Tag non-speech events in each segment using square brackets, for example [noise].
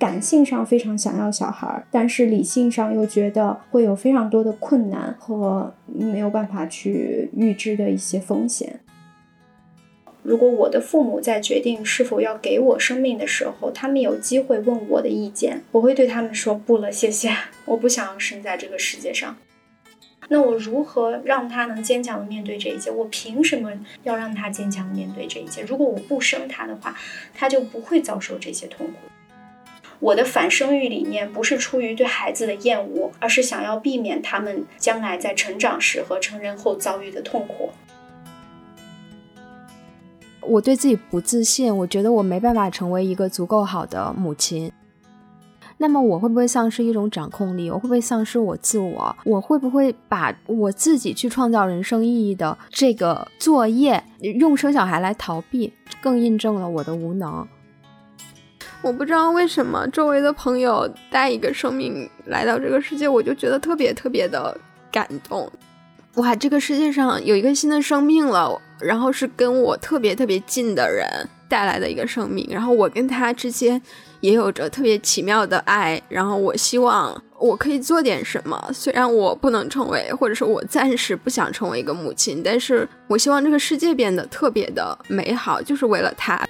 感性上非常想要小孩，但是理性上又觉得会有非常多的困难和没有办法去预知的一些风险。如果我的父母在决定是否要给我生命的时候，他们有机会问我的意见，我会对他们说不了，谢谢，[laughs] 我不想要生在这个世界上。那我如何让他能坚强的面对这一切？我凭什么要让他坚强的面对这一切？如果我不生他的话，他就不会遭受这些痛苦。我的反生育理念不是出于对孩子的厌恶，而是想要避免他们将来在成长时和成人后遭遇的痛苦。我对自己不自信，我觉得我没办法成为一个足够好的母亲。那么我会不会丧失一种掌控力？我会不会丧失我自我？我会不会把我自己去创造人生意义的这个作业用生小孩来逃避？更印证了我的无能。我不知道为什么周围的朋友带一个生命来到这个世界，我就觉得特别特别的感动。哇，这个世界上有一个新的生命了，然后是跟我特别特别近的人带来的一个生命，然后我跟他之间。也有着特别奇妙的爱，然后我希望我可以做点什么。虽然我不能成为，或者说我暂时不想成为一个母亲，但是我希望这个世界变得特别的美好，就是为了他。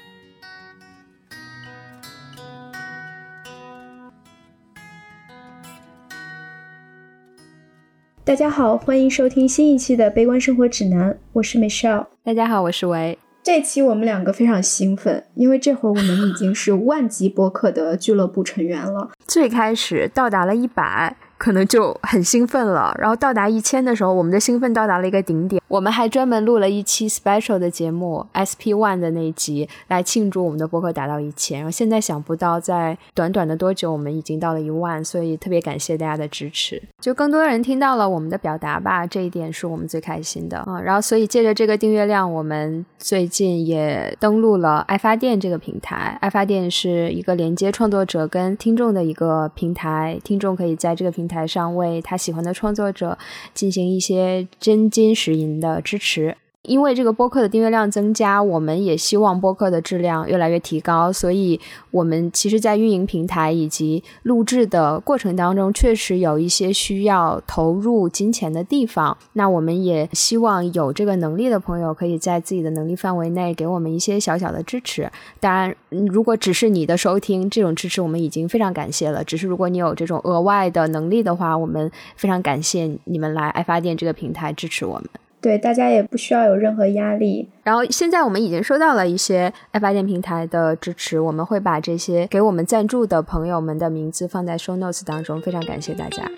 大家好，欢迎收听新一期的《悲观生活指南》，我是 Michelle。大家好，我是维。这期我们两个非常兴奋，因为这会儿我们已经是万级播客的俱乐部成员了。最开始到达了一百。可能就很兴奋了，然后到达一千的时候，我们的兴奋到达了一个顶点。我们还专门录了一期 special 的节目，SP One 的那一集，来庆祝我们的播客达到一千。然后现在想不到，在短短的多久，我们已经到了一万，所以特别感谢大家的支持。就更多人听到了我们的表达吧，这一点是我们最开心的啊。然后，所以借着这个订阅量，我们最近也登录了爱发电这个平台。爱发电是一个连接创作者跟听众的一个平台，听众可以在这个平台。台上为他喜欢的创作者进行一些真金实银的支持。因为这个播客的订阅量增加，我们也希望播客的质量越来越提高，所以我们其实，在运营平台以及录制的过程当中，确实有一些需要投入金钱的地方。那我们也希望有这个能力的朋友，可以在自己的能力范围内给我们一些小小的支持。当然，如果只是你的收听这种支持，我们已经非常感谢了。只是如果你有这种额外的能力的话，我们非常感谢你们来爱发电这个平台支持我们。对，大家也不需要有任何压力。然后现在我们已经收到了一些爱发电平台的支持，我们会把这些给我们赞助的朋友们的名字放在 show notes 当中，非常感谢大家。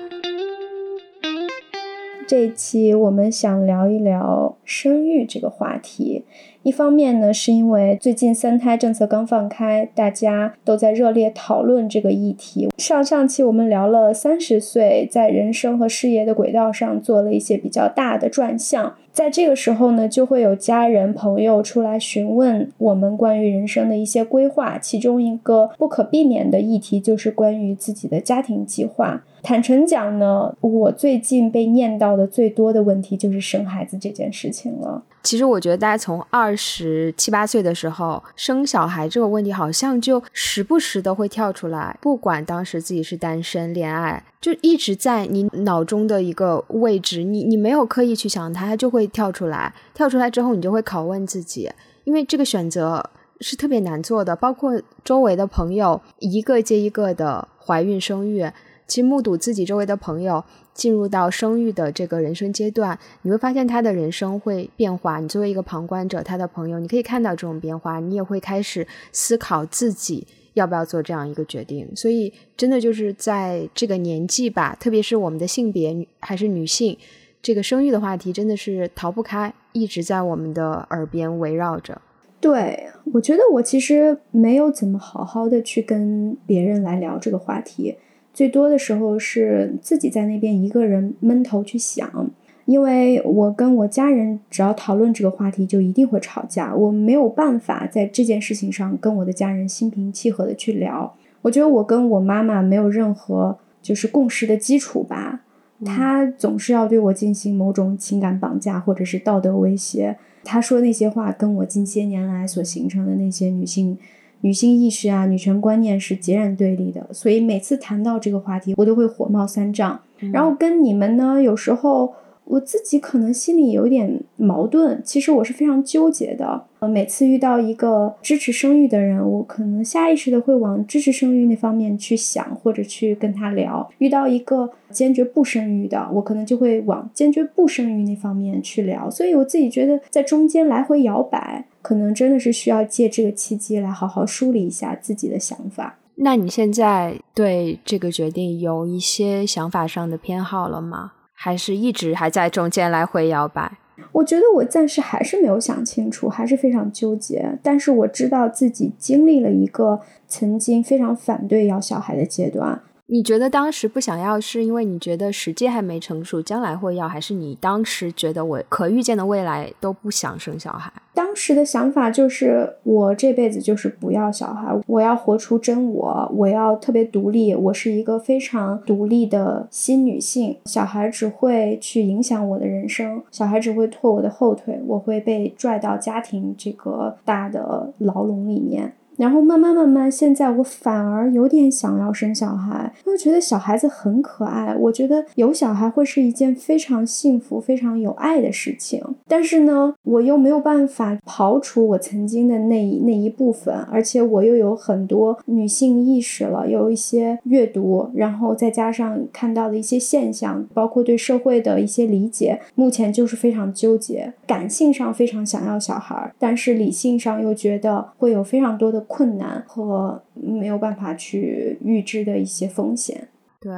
这一期我们想聊一聊生育这个话题。一方面呢，是因为最近三胎政策刚放开，大家都在热烈讨论这个议题。上上期我们聊了三十岁在人生和事业的轨道上做了一些比较大的转向，在这个时候呢，就会有家人朋友出来询问我们关于人生的一些规划，其中一个不可避免的议题就是关于自己的家庭计划。坦诚讲呢，我最近被念叨的最多的问题就是生孩子这件事情了。其实我觉得大家从二十七八岁的时候生小孩这个问题，好像就时不时的会跳出来，不管当时自己是单身、恋爱，就一直在你脑中的一个位置，你你没有刻意去想它，它就会跳出来。跳出来之后，你就会拷问自己，因为这个选择是特别难做的，包括周围的朋友一个接一个的怀孕生育。其目睹自己周围的朋友进入到生育的这个人生阶段，你会发现他的人生会变化。你作为一个旁观者，他的朋友，你可以看到这种变化，你也会开始思考自己要不要做这样一个决定。所以，真的就是在这个年纪吧，特别是我们的性别还是女性，这个生育的话题真的是逃不开，一直在我们的耳边围绕着。对我觉得，我其实没有怎么好好的去跟别人来聊这个话题。最多的时候是自己在那边一个人闷头去想，因为我跟我家人只要讨论这个话题就一定会吵架，我没有办法在这件事情上跟我的家人心平气和的去聊。我觉得我跟我妈妈没有任何就是共识的基础吧，她总是要对我进行某种情感绑架或者是道德威胁。她说那些话跟我近些年来所形成的那些女性。女性意识啊、女权观念是截然对立的，所以每次谈到这个话题，我都会火冒三丈。然后跟你们呢，有时候。我自己可能心里有点矛盾，其实我是非常纠结的。呃，每次遇到一个支持生育的人，我可能下意识的会往支持生育那方面去想，或者去跟他聊；遇到一个坚决不生育的，我可能就会往坚决不生育那方面去聊。所以我自己觉得在中间来回摇摆，可能真的是需要借这个契机来好好梳理一下自己的想法。那你现在对这个决定有一些想法上的偏好了吗？还是一直还在中间来回摇摆。我觉得我暂时还是没有想清楚，还是非常纠结。但是我知道自己经历了一个曾经非常反对要小孩的阶段。你觉得当时不想要，是因为你觉得时机还没成熟，将来会要，还是你当时觉得我可预见的未来都不想生小孩？当时的想法就是，我这辈子就是不要小孩，我要活出真我，我要特别独立，我是一个非常独立的新女性。小孩只会去影响我的人生，小孩只会拖我的后腿，我会被拽到家庭这个大的牢笼里面。然后慢慢慢慢，现在我反而有点想要生小孩，因为觉得小孩子很可爱。我觉得有小孩会是一件非常幸福、非常有爱的事情。但是呢，我又没有办法刨除我曾经的那一那一部分，而且我又有很多女性意识了，有一些阅读，然后再加上看到的一些现象，包括对社会的一些理解，目前就是非常纠结。感性上非常想要小孩，但是理性上又觉得会有非常多的。困难和没有办法去预知的一些风险。对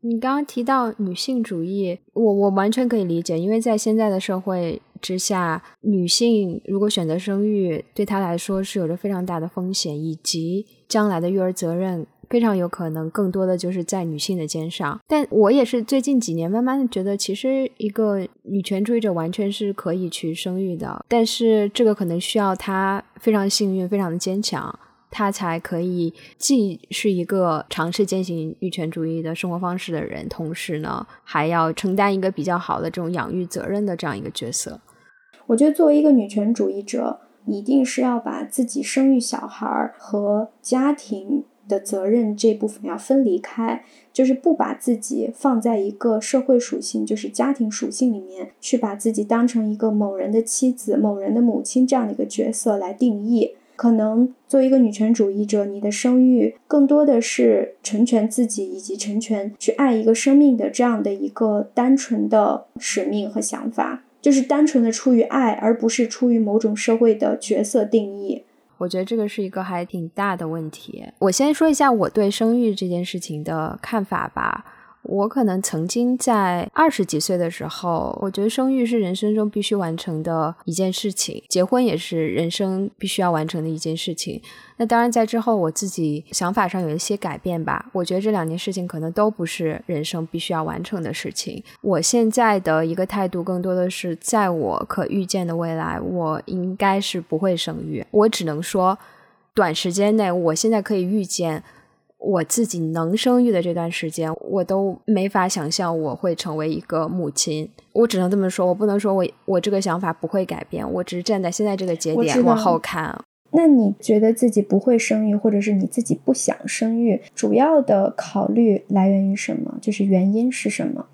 你刚刚提到女性主义，我我完全可以理解，因为在现在的社会之下，女性如果选择生育，对她来说是有着非常大的风险，以及将来的育儿责任。非常有可能，更多的就是在女性的肩上。但我也是最近几年慢慢的觉得，其实一个女权主义者完全是可以去生育的。但是这个可能需要她非常幸运、非常的坚强，她才可以既是一个尝试践行女权主义的生活方式的人，同时呢还要承担一个比较好的这种养育责任的这样一个角色。我觉得作为一个女权主义者，一定是要把自己生育小孩和家庭。的责任这部分要分离开，就是不把自己放在一个社会属性，就是家庭属性里面去把自己当成一个某人的妻子、某人的母亲这样的一个角色来定义。可能作为一个女权主义者，你的生育更多的是成全自己以及成全去爱一个生命的这样的一个单纯的使命和想法，就是单纯的出于爱，而不是出于某种社会的角色定义。我觉得这个是一个还挺大的问题。我先说一下我对生育这件事情的看法吧。我可能曾经在二十几岁的时候，我觉得生育是人生中必须完成的一件事情，结婚也是人生必须要完成的一件事情。那当然，在之后我自己想法上有一些改变吧。我觉得这两件事情可能都不是人生必须要完成的事情。我现在的一个态度更多的是，在我可预见的未来，我应该是不会生育。我只能说，短时间内，我现在可以预见。我自己能生育的这段时间，我都没法想象我会成为一个母亲。我只能这么说，我不能说我我这个想法不会改变。我只是站在现在这个节点往后看。那你觉得自己不会生育，或者是你自己不想生育，主要的考虑来源于什么？就是原因是什么？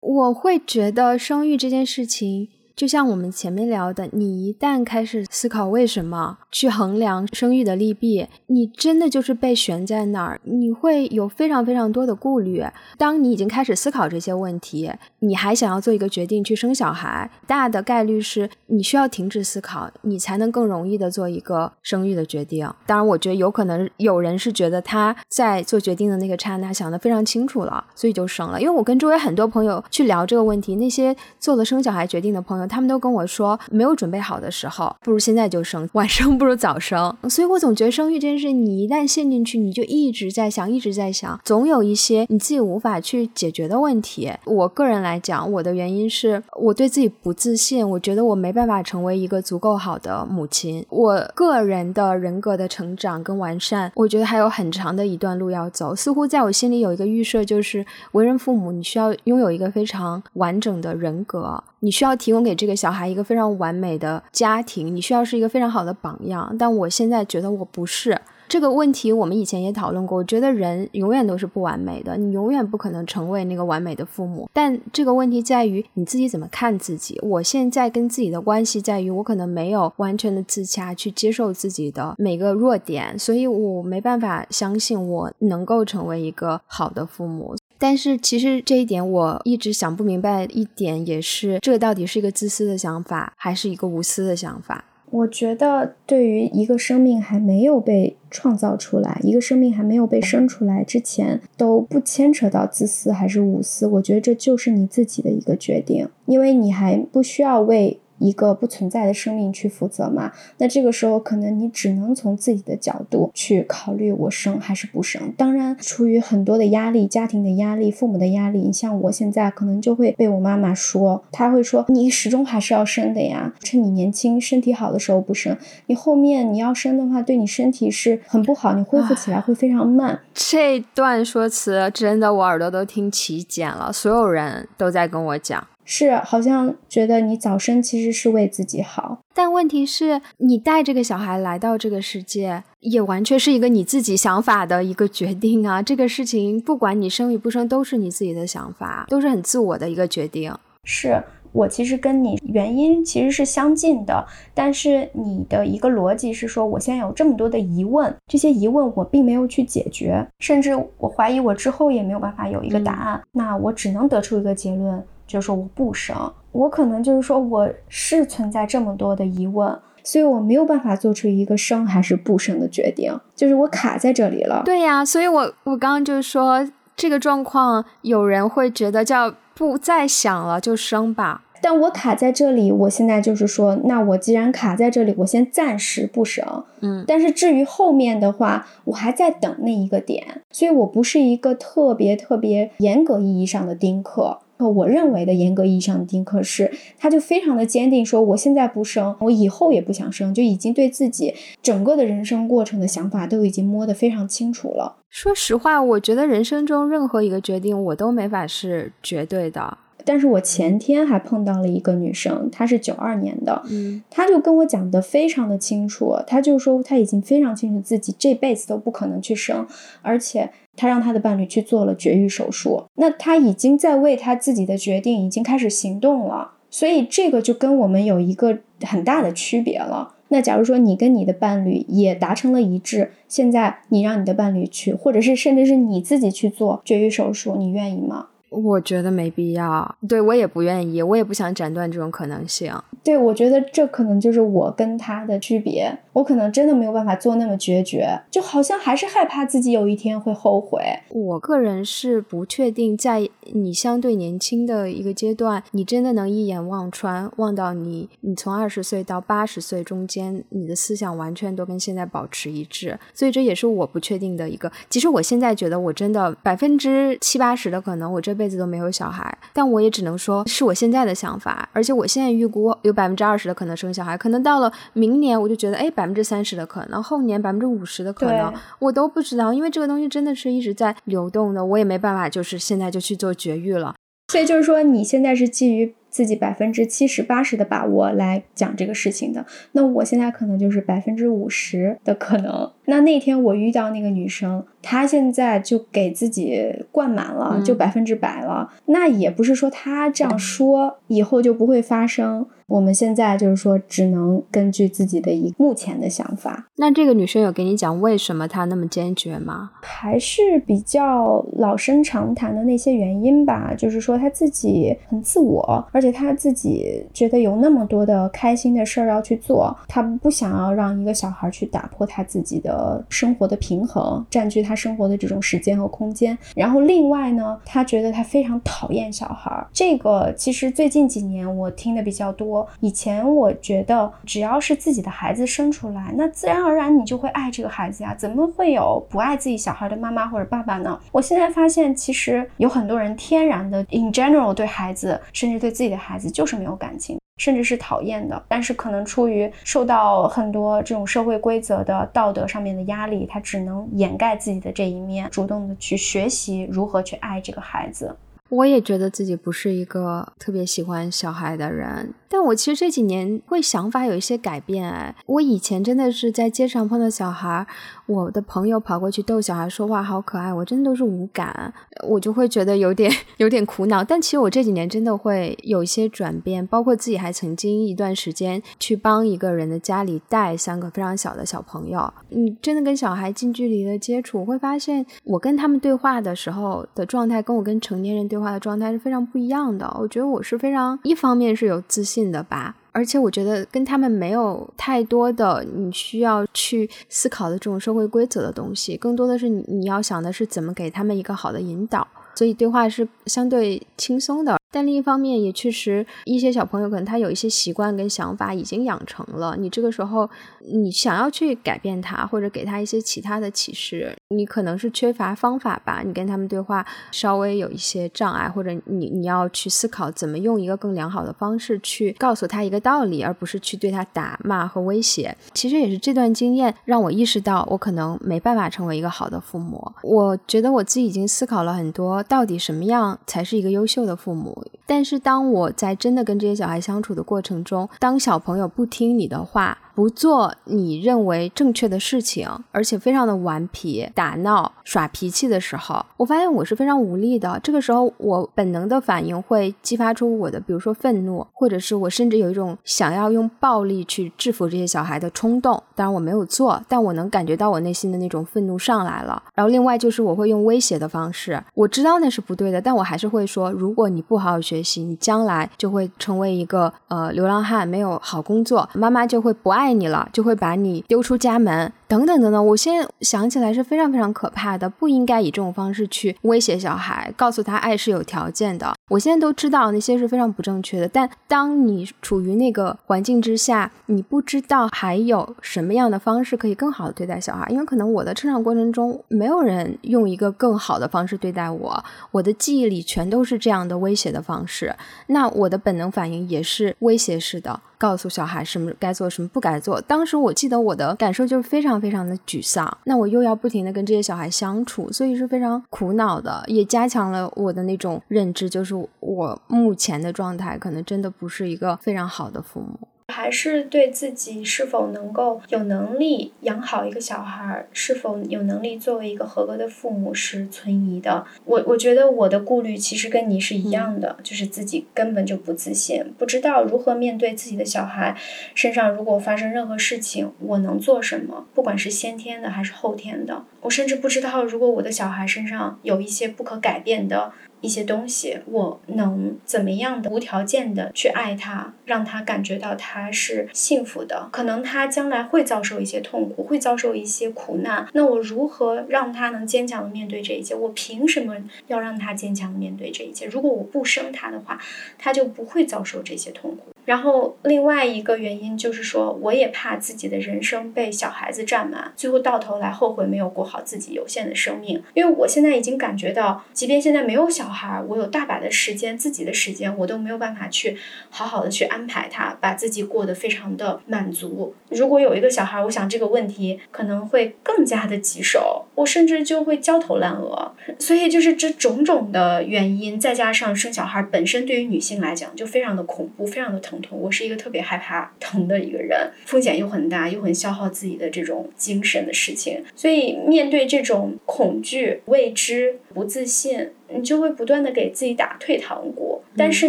我会觉得生育这件事情。就像我们前面聊的，你一旦开始思考为什么去衡量生育的利弊，你真的就是被悬在那儿，你会有非常非常多的顾虑。当你已经开始思考这些问题，你还想要做一个决定去生小孩，大的概率是你需要停止思考，你才能更容易的做一个生育的决定。当然，我觉得有可能有人是觉得他在做决定的那个刹那想的非常清楚了，所以就生了。因为我跟周围很多朋友去聊这个问题，那些做了生小孩决定的朋友。他们都跟我说，没有准备好的时候，不如现在就生，晚生 [laughs] 不如早生。所以我总觉得生育这件事，你一旦陷进去，你就一直在想，一直在想，总有一些你自己无法去解决的问题。我个人来讲，我的原因是我对自己不自信，我觉得我没办法成为一个足够好的母亲。我个人的人格的成长跟完善，我觉得还有很长的一段路要走。似乎在我心里有一个预设，就是为人父母，你需要拥有一个非常完整的人格。你需要提供给这个小孩一个非常完美的家庭，你需要是一个非常好的榜样。但我现在觉得我不是，这个问题我们以前也讨论过。我觉得人永远都是不完美的，你永远不可能成为那个完美的父母。但这个问题在于你自己怎么看自己。我现在跟自己的关系在于，我可能没有完全的自洽去接受自己的每个弱点，所以我没办法相信我能够成为一个好的父母。但是其实这一点我一直想不明白一点，也是这到底是一个自私的想法，还是一个无私的想法？我觉得，对于一个生命还没有被创造出来，一个生命还没有被生出来之前，都不牵扯到自私还是无私。我觉得这就是你自己的一个决定，因为你还不需要为。一个不存在的生命去负责嘛？那这个时候可能你只能从自己的角度去考虑，我生还是不生？当然，出于很多的压力、家庭的压力、父母的压力，你像我现在可能就会被我妈妈说，她会说你始终还是要生的呀，趁你年轻、身体好的时候不生，你后面你要生的话，对你身体是很不好，你恢复起来会非常慢。[sighs] 这段说辞真的我耳朵都听起茧了，所有人都在跟我讲。是，好像觉得你早生其实是为自己好，但问题是，你带这个小孩来到这个世界，也完全是一个你自己想法的一个决定啊！这个事情，不管你生与不生，都是你自己的想法，都是很自我的一个决定。是我其实跟你原因其实是相近的，但是你的一个逻辑是说，我现在有这么多的疑问，这些疑问我并没有去解决，甚至我怀疑我之后也没有办法有一个答案，那我只能得出一个结论。就是说我不生，我可能就是说我是存在这么多的疑问，所以我没有办法做出一个生还是不生的决定，就是我卡在这里了。对呀，所以我我刚刚就是说这个状况，有人会觉得叫不再想了就生吧，但我卡在这里，我现在就是说，那我既然卡在这里，我先暂时不生，嗯，但是至于后面的话，我还在等那一个点，所以我不是一个特别特别严格意义上的丁克。我认为的严格意义上的丁克是，他就非常的坚定，说我现在不生，我以后也不想生，就已经对自己整个的人生过程的想法都已经摸得非常清楚了。说实话，我觉得人生中任何一个决定，我都没法是绝对的。但是我前天还碰到了一个女生，她是九二年的，嗯，她就跟我讲的非常的清楚，她就说她已经非常清楚自己这辈子都不可能去生，而且他让他的伴侣去做了绝育手术，那他已经在为他自己的决定已经开始行动了，所以这个就跟我们有一个很大的区别了。那假如说你跟你的伴侣也达成了一致，现在你让你的伴侣去，或者是甚至是你自己去做绝育手术，你愿意吗？我觉得没必要，对我也不愿意，我也不想斩断这种可能性。对，我觉得这可能就是我跟他的区别。我可能真的没有办法做那么决绝，就好像还是害怕自己有一天会后悔。我个人是不确定，在你相对年轻的一个阶段，你真的能一眼望穿，望到你，你从二十岁到八十岁中间，你的思想完全都跟现在保持一致。所以这也是我不确定的一个。其实我现在觉得，我真的百分之七八十的可能，我这辈子都没有小孩。但我也只能说是我现在的想法，而且我现在预估有百分之二十的可能生小孩，可能到了明年我就觉得，哎，百分之三十的可能，后年百分之五十的可能，我都不知道，因为这个东西真的是一直在流动的，我也没办法，就是现在就去做绝育了。所以就是说，你现在是基于自己百分之七十八十的把握来讲这个事情的，那我现在可能就是百分之五十的可能。那那天我遇到那个女生，她现在就给自己灌满了，就百分之百了。那也不是说她这样说以后就不会发生。我们现在就是说，只能根据自己的一目前的想法。那这个女生有给你讲为什么她那么坚决吗？还是比较老生常谈的那些原因吧。就是说她自己很自我，而且她自己觉得有那么多的开心的事儿要去做，她不想要让一个小孩去打破她自己的生活的平衡，占据她生活的这种时间和空间。然后另外呢，她觉得她非常讨厌小孩。这个其实最近几年我听的比较多。以前我觉得只要是自己的孩子生出来，那自然而然你就会爱这个孩子呀，怎么会有不爱自己小孩的妈妈或者爸爸呢？我现在发现，其实有很多人天然的，in general 对孩子，甚至对自己的孩子就是没有感情，甚至是讨厌的。但是可能出于受到很多这种社会规则的道德上面的压力，他只能掩盖自己的这一面，主动的去学习如何去爱这个孩子。我也觉得自己不是一个特别喜欢小孩的人。但我其实这几年会想法有一些改变哎，我以前真的是在街上碰到小孩。我的朋友跑过去逗小孩说话，好可爱，我真的都是无感，我就会觉得有点 [laughs] 有点苦恼。但其实我这几年真的会有一些转变，包括自己还曾经一段时间去帮一个人的家里带三个非常小的小朋友。你真的跟小孩近距离的接触，会发现我跟他们对话的时候的状态，跟我跟成年人对话的状态是非常不一样的。我觉得我是非常一方面是有自信近的吧。而且我觉得跟他们没有太多的你需要去思考的这种社会规则的东西，更多的是你你要想的是怎么给他们一个好的引导，所以对话是相对轻松的。但另一方面，也确实一些小朋友可能他有一些习惯跟想法已经养成了。你这个时候，你想要去改变他，或者给他一些其他的启示，你可能是缺乏方法吧。你跟他们对话稍微有一些障碍，或者你你要去思考怎么用一个更良好的方式去告诉他一个道理，而不是去对他打骂和威胁。其实也是这段经验让我意识到，我可能没办法成为一个好的父母。我觉得我自己已经思考了很多，到底什么样才是一个优秀的父母。但是当我在真的跟这些小孩相处的过程中，当小朋友不听你的话，不做你认为正确的事情，而且非常的顽皮、打闹、耍脾气的时候，我发现我是非常无力的。这个时候，我本能的反应会激发出我的，比如说愤怒，或者是我甚至有一种想要用暴力去制服这些小孩的冲动。当然我没有做，但我能感觉到我内心的那种愤怒上来了。然后另外就是我会用威胁的方式，我知道那是不对的，但我还是会说，如果你不好好学学习，你将来就会成为一个呃流浪汉，没有好工作，妈妈就会不。爱你了，就会把你丢出家门。等等等等，我现在想起来是非常非常可怕的，不应该以这种方式去威胁小孩，告诉他爱是有条件的。我现在都知道那些是非常不正确的，但当你处于那个环境之下，你不知道还有什么样的方式可以更好的对待小孩，因为可能我的成长过程中没有人用一个更好的方式对待我，我的记忆里全都是这样的威胁的方式，那我的本能反应也是威胁式的，告诉小孩什么该做，什么不该做。当时我记得我的感受就是非常。非常的沮丧，那我又要不停的跟这些小孩相处，所以是非常苦恼的，也加强了我的那种认知，就是我目前的状态可能真的不是一个非常好的父母。还是对自己是否能够有能力养好一个小孩，是否有能力作为一个合格的父母是存疑的。我我觉得我的顾虑其实跟你是一样的，就是自己根本就不自信，不知道如何面对自己的小孩身上如果发生任何事情，我能做什么？不管是先天的还是后天的，我甚至不知道如果我的小孩身上有一些不可改变的。一些东西，我能怎么样的无条件的去爱他，让他感觉到他是幸福的。可能他将来会遭受一些痛苦，会遭受一些苦难。那我如何让他能坚强的面对这一切？我凭什么要让他坚强的面对这一切？如果我不生他的话，他就不会遭受这些痛苦。然后另外一个原因就是说，我也怕自己的人生被小孩子占满，最后到头来后悔没有过好自己有限的生命。因为我现在已经感觉到，即便现在没有小，孩我有大把的时间，自己的时间，我都没有办法去好好的去安排他，把自己过得非常的满足。如果有一个小孩，我想这个问题可能会更加的棘手，我甚至就会焦头烂额。所以就是这种种的原因，再加上生小孩本身对于女性来讲就非常的恐怖，非常的疼痛。我是一个特别害怕疼的一个人，风险又很大，又很消耗自己的这种精神的事情，所以面对这种恐惧、未知、不自信，你就会不断的给自己打退堂鼓，但是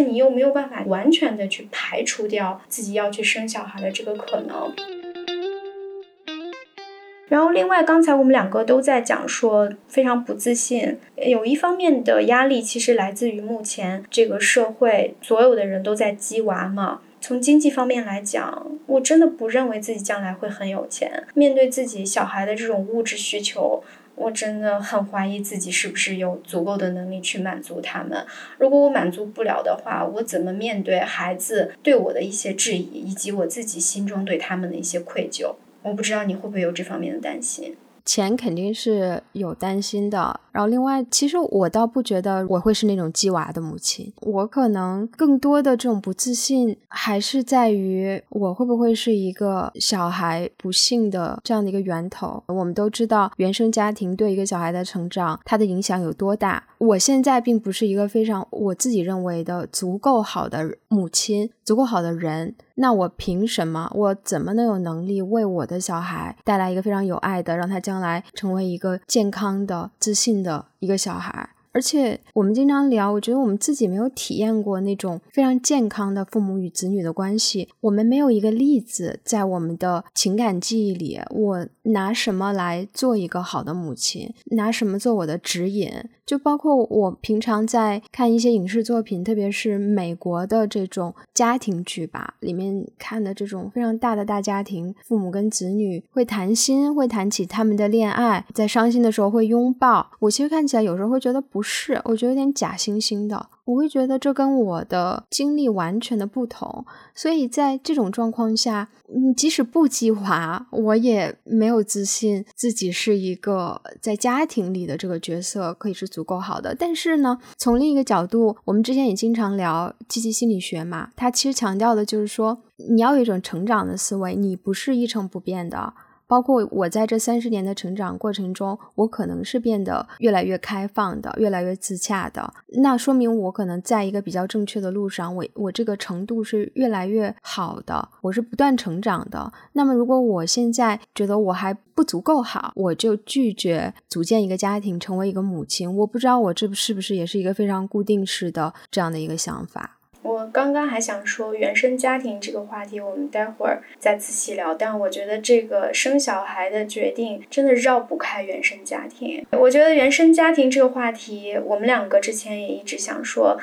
你又没有办法完全的去排除掉自己要去生小孩的这个可能。然后，另外，刚才我们两个都在讲说非常不自信，有一方面的压力其实来自于目前这个社会所有的人都在鸡娃嘛。从经济方面来讲，我真的不认为自己将来会很有钱。面对自己小孩的这种物质需求，我真的很怀疑自己是不是有足够的能力去满足他们。如果我满足不了的话，我怎么面对孩子对我的一些质疑，以及我自己心中对他们的一些愧疚？我不知道你会不会有这方面的担心。钱肯定是有担心的。然后另外，其实我倒不觉得我会是那种鸡娃的母亲，我可能更多的这种不自信还是在于我会不会是一个小孩不幸的这样的一个源头。我们都知道原生家庭对一个小孩的成长，它的影响有多大。我现在并不是一个非常我自己认为的足够好的母亲，足够好的人。那我凭什么？我怎么能有能力为我的小孩带来一个非常有爱的，让他将来成为一个健康的、自信的一个小孩？而且我们经常聊，我觉得我们自己没有体验过那种非常健康的父母与子女的关系。我们没有一个例子在我们的情感记忆里。我拿什么来做一个好的母亲？拿什么做我的指引？就包括我平常在看一些影视作品，特别是美国的这种家庭剧吧，里面看的这种非常大的大家庭，父母跟子女会谈心，会谈起他们的恋爱，在伤心的时候会拥抱。我其实看起来有时候会觉得不不是，我觉得有点假惺惺的。我会觉得这跟我的经历完全的不同，所以在这种状况下，嗯，即使不激娃，我也没有自信自己是一个在家庭里的这个角色可以是足够好的。但是呢，从另一个角度，我们之前也经常聊积极心理学嘛，它其实强调的就是说，你要有一种成长的思维，你不是一成不变的。包括我在这三十年的成长过程中，我可能是变得越来越开放的，越来越自洽的。那说明我可能在一个比较正确的路上，我我这个程度是越来越好的，我是不断成长的。那么如果我现在觉得我还不足够好，我就拒绝组建一个家庭，成为一个母亲。我不知道我这是不是也是一个非常固定式的这样的一个想法。我刚刚还想说原生家庭这个话题，我们待会儿再仔细聊。但我觉得这个生小孩的决定真的绕不开原生家庭。我觉得原生家庭这个话题，我们两个之前也一直想说，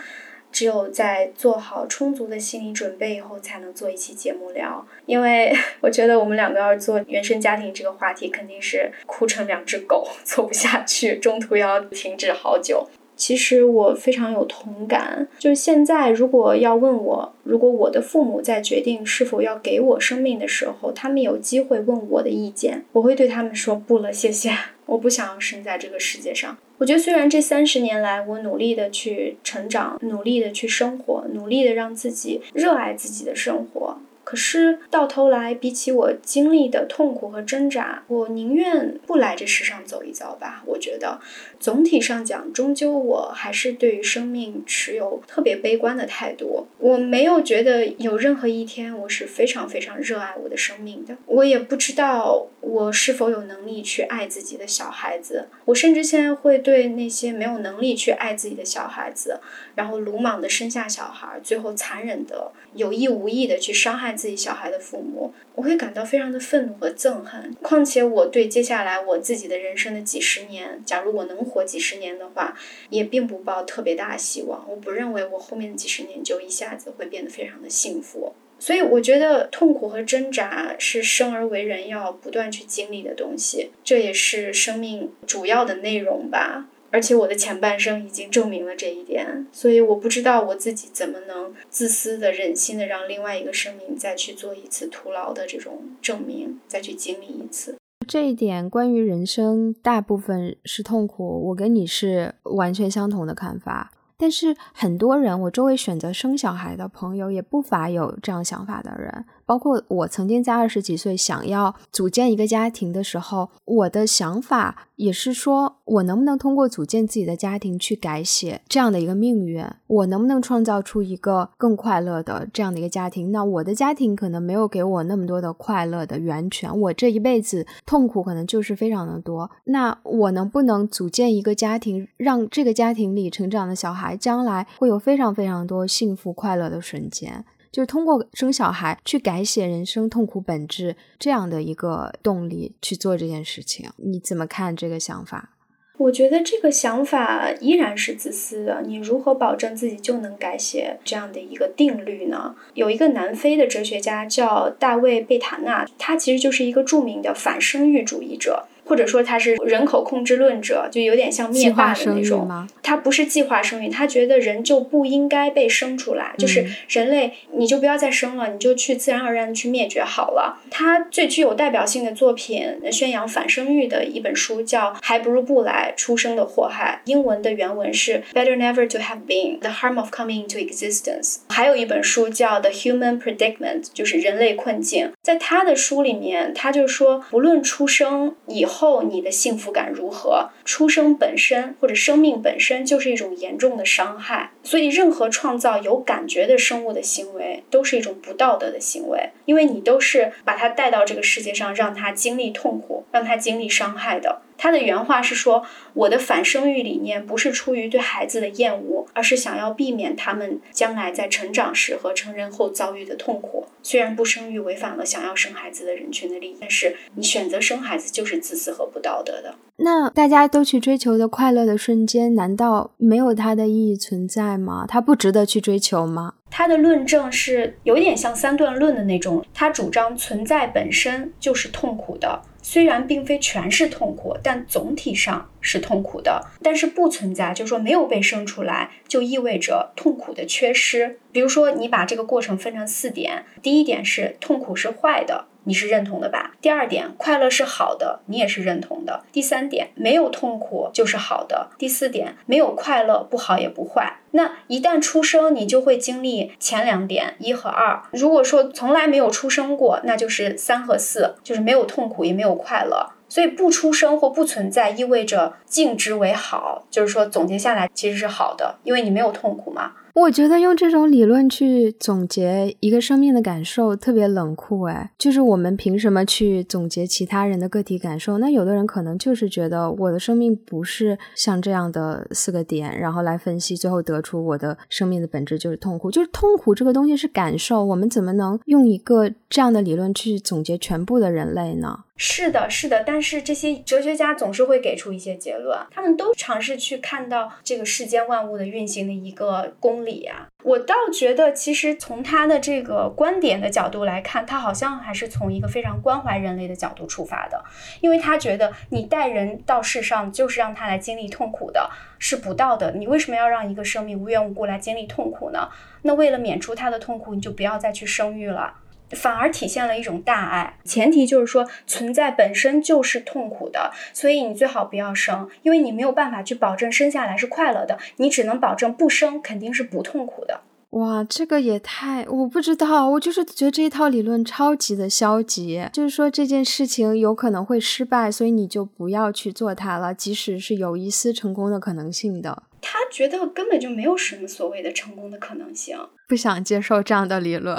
只有在做好充足的心理准备以后，才能做一期节目聊。因为 [laughs] 我觉得我们两个要做原生家庭这个话题，肯定是哭成两只狗，[laughs] 做不下去，中途要停止好久。其实我非常有同感，就是现在如果要问我，如果我的父母在决定是否要给我生命的时候，他们有机会问我的意见，我会对他们说不了，谢谢，[laughs] 我不想要生在这个世界上。我觉得虽然这三十年来我努力的去成长，努力的去生活，努力的让自己热爱自己的生活。可是到头来，比起我经历的痛苦和挣扎，我宁愿不来这世上走一遭吧。我觉得，总体上讲，终究我还是对于生命持有特别悲观的态度。我没有觉得有任何一天我是非常非常热爱我的生命的。我也不知道我是否有能力去爱自己的小孩子。我甚至现在会对那些没有能力去爱自己的小孩子，然后鲁莽的生下小孩，最后残忍的有意无意的去伤害。自己小孩的父母，我会感到非常的愤怒和憎恨。况且我对接下来我自己的人生的几十年，假如我能活几十年的话，也并不抱特别大的希望。我不认为我后面几十年就一下子会变得非常的幸福。所以我觉得痛苦和挣扎是生而为人要不断去经历的东西，这也是生命主要的内容吧。而且我的前半生已经证明了这一点，所以我不知道我自己怎么能自私的、忍心的让另外一个生命再去做一次徒劳的这种证明，再去经历一次。这一点关于人生大部分是痛苦，我跟你是完全相同的看法。但是很多人，我周围选择生小孩的朋友也不乏有这样想法的人。包括我曾经在二十几岁想要组建一个家庭的时候，我的想法也是说，我能不能通过组建自己的家庭去改写这样的一个命运？我能不能创造出一个更快乐的这样的一个家庭？那我的家庭可能没有给我那么多的快乐的源泉，我这一辈子痛苦可能就是非常的多。那我能不能组建一个家庭，让这个家庭里成长的小孩将来会有非常非常多幸福快乐的瞬间？就是通过生小孩去改写人生痛苦本质这样的一个动力去做这件事情，你怎么看这个想法？我觉得这个想法依然是自私的。你如何保证自己就能改写这样的一个定律呢？有一个南非的哲学家叫大卫·贝塔纳，他其实就是一个著名的反生育主义者。或者说他是人口控制论者，就有点像灭霸的那种。他不是计划生育，他觉得人就不应该被生出来，就是人类你就不要再生了，你就去自然而然去灭绝好了。他最具有代表性的作品，宣扬反生育的一本书叫《还不如不来：出生的祸害》，英文的原文是 Better Never to Have Been: The Harm of Coming into Existence。还有一本书叫《The Human Predicament》，就是人类困境。在他的书里面，他就说，不论出生以后后你的幸福感如何，出生本身或者生命本身就是一种严重的伤害。所以，任何创造有感觉的生物的行为都是一种不道德的行为，因为你都是把它带到这个世界上，让它经历痛苦，让它经历伤害的。他的原话是说：“我的反生育理念不是出于对孩子的厌恶，而是想要避免他们将来在成长时和成人后遭遇的痛苦。虽然不生育违反了想要生孩子的人群的利益，但是你选择生孩子就是自私和不道德的。那大家都去追求的快乐的瞬间，难道没有它的意义存在吗？它不值得去追求吗？”他的论证是有点像三段论的那种，他主张存在本身就是痛苦的。虽然并非全是痛苦，但总体上是痛苦的。但是不存在，就是说没有被生出来，就意味着痛苦的缺失。比如说，你把这个过程分成四点，第一点是痛苦是坏的。你是认同的吧？第二点，快乐是好的，你也是认同的。第三点，没有痛苦就是好的。第四点，没有快乐不好也不坏。那一旦出生，你就会经历前两点一和二。如果说从来没有出生过，那就是三和四，就是没有痛苦也没有快乐。所以不出生或不存在意味着静之为好，就是说总结下来其实是好的，因为你没有痛苦嘛。我觉得用这种理论去总结一个生命的感受特别冷酷，哎，就是我们凭什么去总结其他人的个体感受？那有的人可能就是觉得我的生命不是像这样的四个点，然后来分析，最后得出我的生命的本质就是痛苦。就是痛苦这个东西是感受，我们怎么能用一个这样的理论去总结全部的人类呢？是的，是的，但是这些哲学家总是会给出一些结论，他们都尝试去看到这个世间万物的运行的一个公理啊。我倒觉得，其实从他的这个观点的角度来看，他好像还是从一个非常关怀人类的角度出发的，因为他觉得你带人到世上就是让他来经历痛苦的，是不道德。你为什么要让一个生命无缘无故来经历痛苦呢？那为了免除他的痛苦，你就不要再去生育了。反而体现了一种大爱，前提就是说存在本身就是痛苦的，所以你最好不要生，因为你没有办法去保证生下来是快乐的，你只能保证不生肯定是不痛苦的。哇，这个也太……我不知道，我就是觉得这一套理论超级的消极，就是说这件事情有可能会失败，所以你就不要去做它了，即使是有一丝成功的可能性的。他觉得根本就没有什么所谓的成功的可能性，不想接受这样的理论，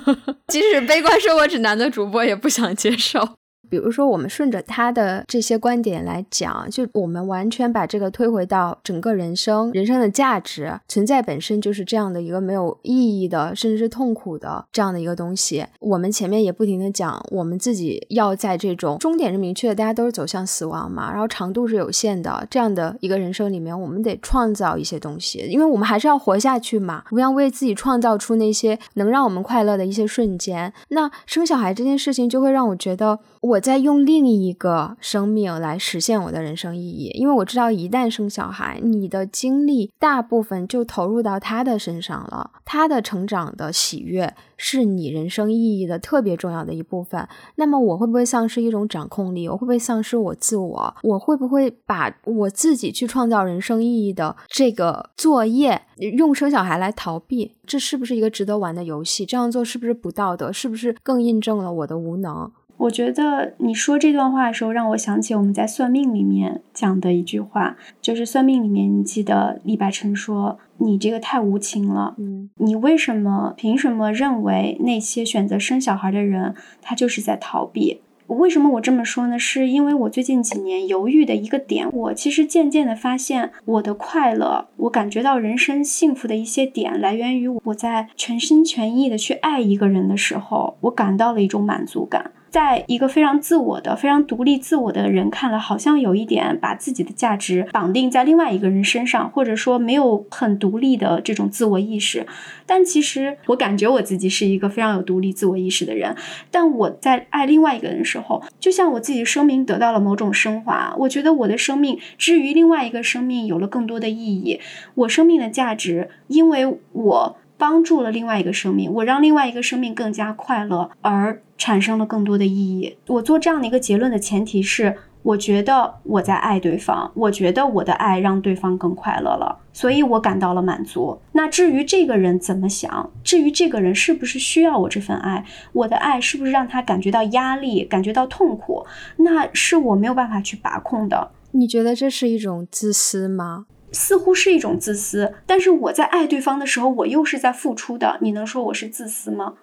[laughs] 即使悲观生活指南的主播也不想接受。比如说，我们顺着他的这些观点来讲，就我们完全把这个推回到整个人生，人生的价值存在本身就是这样的一个没有意义的，甚至是痛苦的这样的一个东西。我们前面也不停的讲，我们自己要在这种终点是明确的，大家都是走向死亡嘛，然后长度是有限的这样的一个人生里面，我们得创造一些东西，因为我们还是要活下去嘛，我们要为自己创造出那些能让我们快乐的一些瞬间。那生小孩这件事情就会让我觉得我。我在用另一个生命来实现我的人生意义，因为我知道一旦生小孩，你的精力大部分就投入到他的身上了，他的成长的喜悦是你人生意义的特别重要的一部分。那么我会不会丧失一种掌控力？我会不会丧失我自我？我会不会把我自己去创造人生意义的这个作业用生小孩来逃避？这是不是一个值得玩的游戏？这样做是不是不道德？是不是更印证了我的无能？我觉得你说这段话的时候，让我想起我们在算命里面讲的一句话，就是算命里面，你记得李白晨说：“你这个太无情了，嗯，你为什么凭什么认为那些选择生小孩的人，他就是在逃避？为什么我这么说呢？是因为我最近几年犹豫的一个点，我其实渐渐的发现，我的快乐，我感觉到人生幸福的一些点，来源于我在全心全意的去爱一个人的时候，我感到了一种满足感。在一个非常自我的、非常独立自我的人看来，好像有一点把自己的价值绑定在另外一个人身上，或者说没有很独立的这种自我意识。但其实我感觉我自己是一个非常有独立自我意识的人。但我在爱另外一个人的时候，就像我自己的生命得到了某种升华。我觉得我的生命之于另外一个生命有了更多的意义。我生命的价值，因为我。帮助了另外一个生命，我让另外一个生命更加快乐，而产生了更多的意义。我做这样的一个结论的前提是，我觉得我在爱对方，我觉得我的爱让对方更快乐了，所以我感到了满足。那至于这个人怎么想，至于这个人是不是需要我这份爱，我的爱是不是让他感觉到压力、感觉到痛苦，那是我没有办法去把控的。你觉得这是一种自私吗？似乎是一种自私，但是我在爱对方的时候，我又是在付出的。你能说我是自私吗？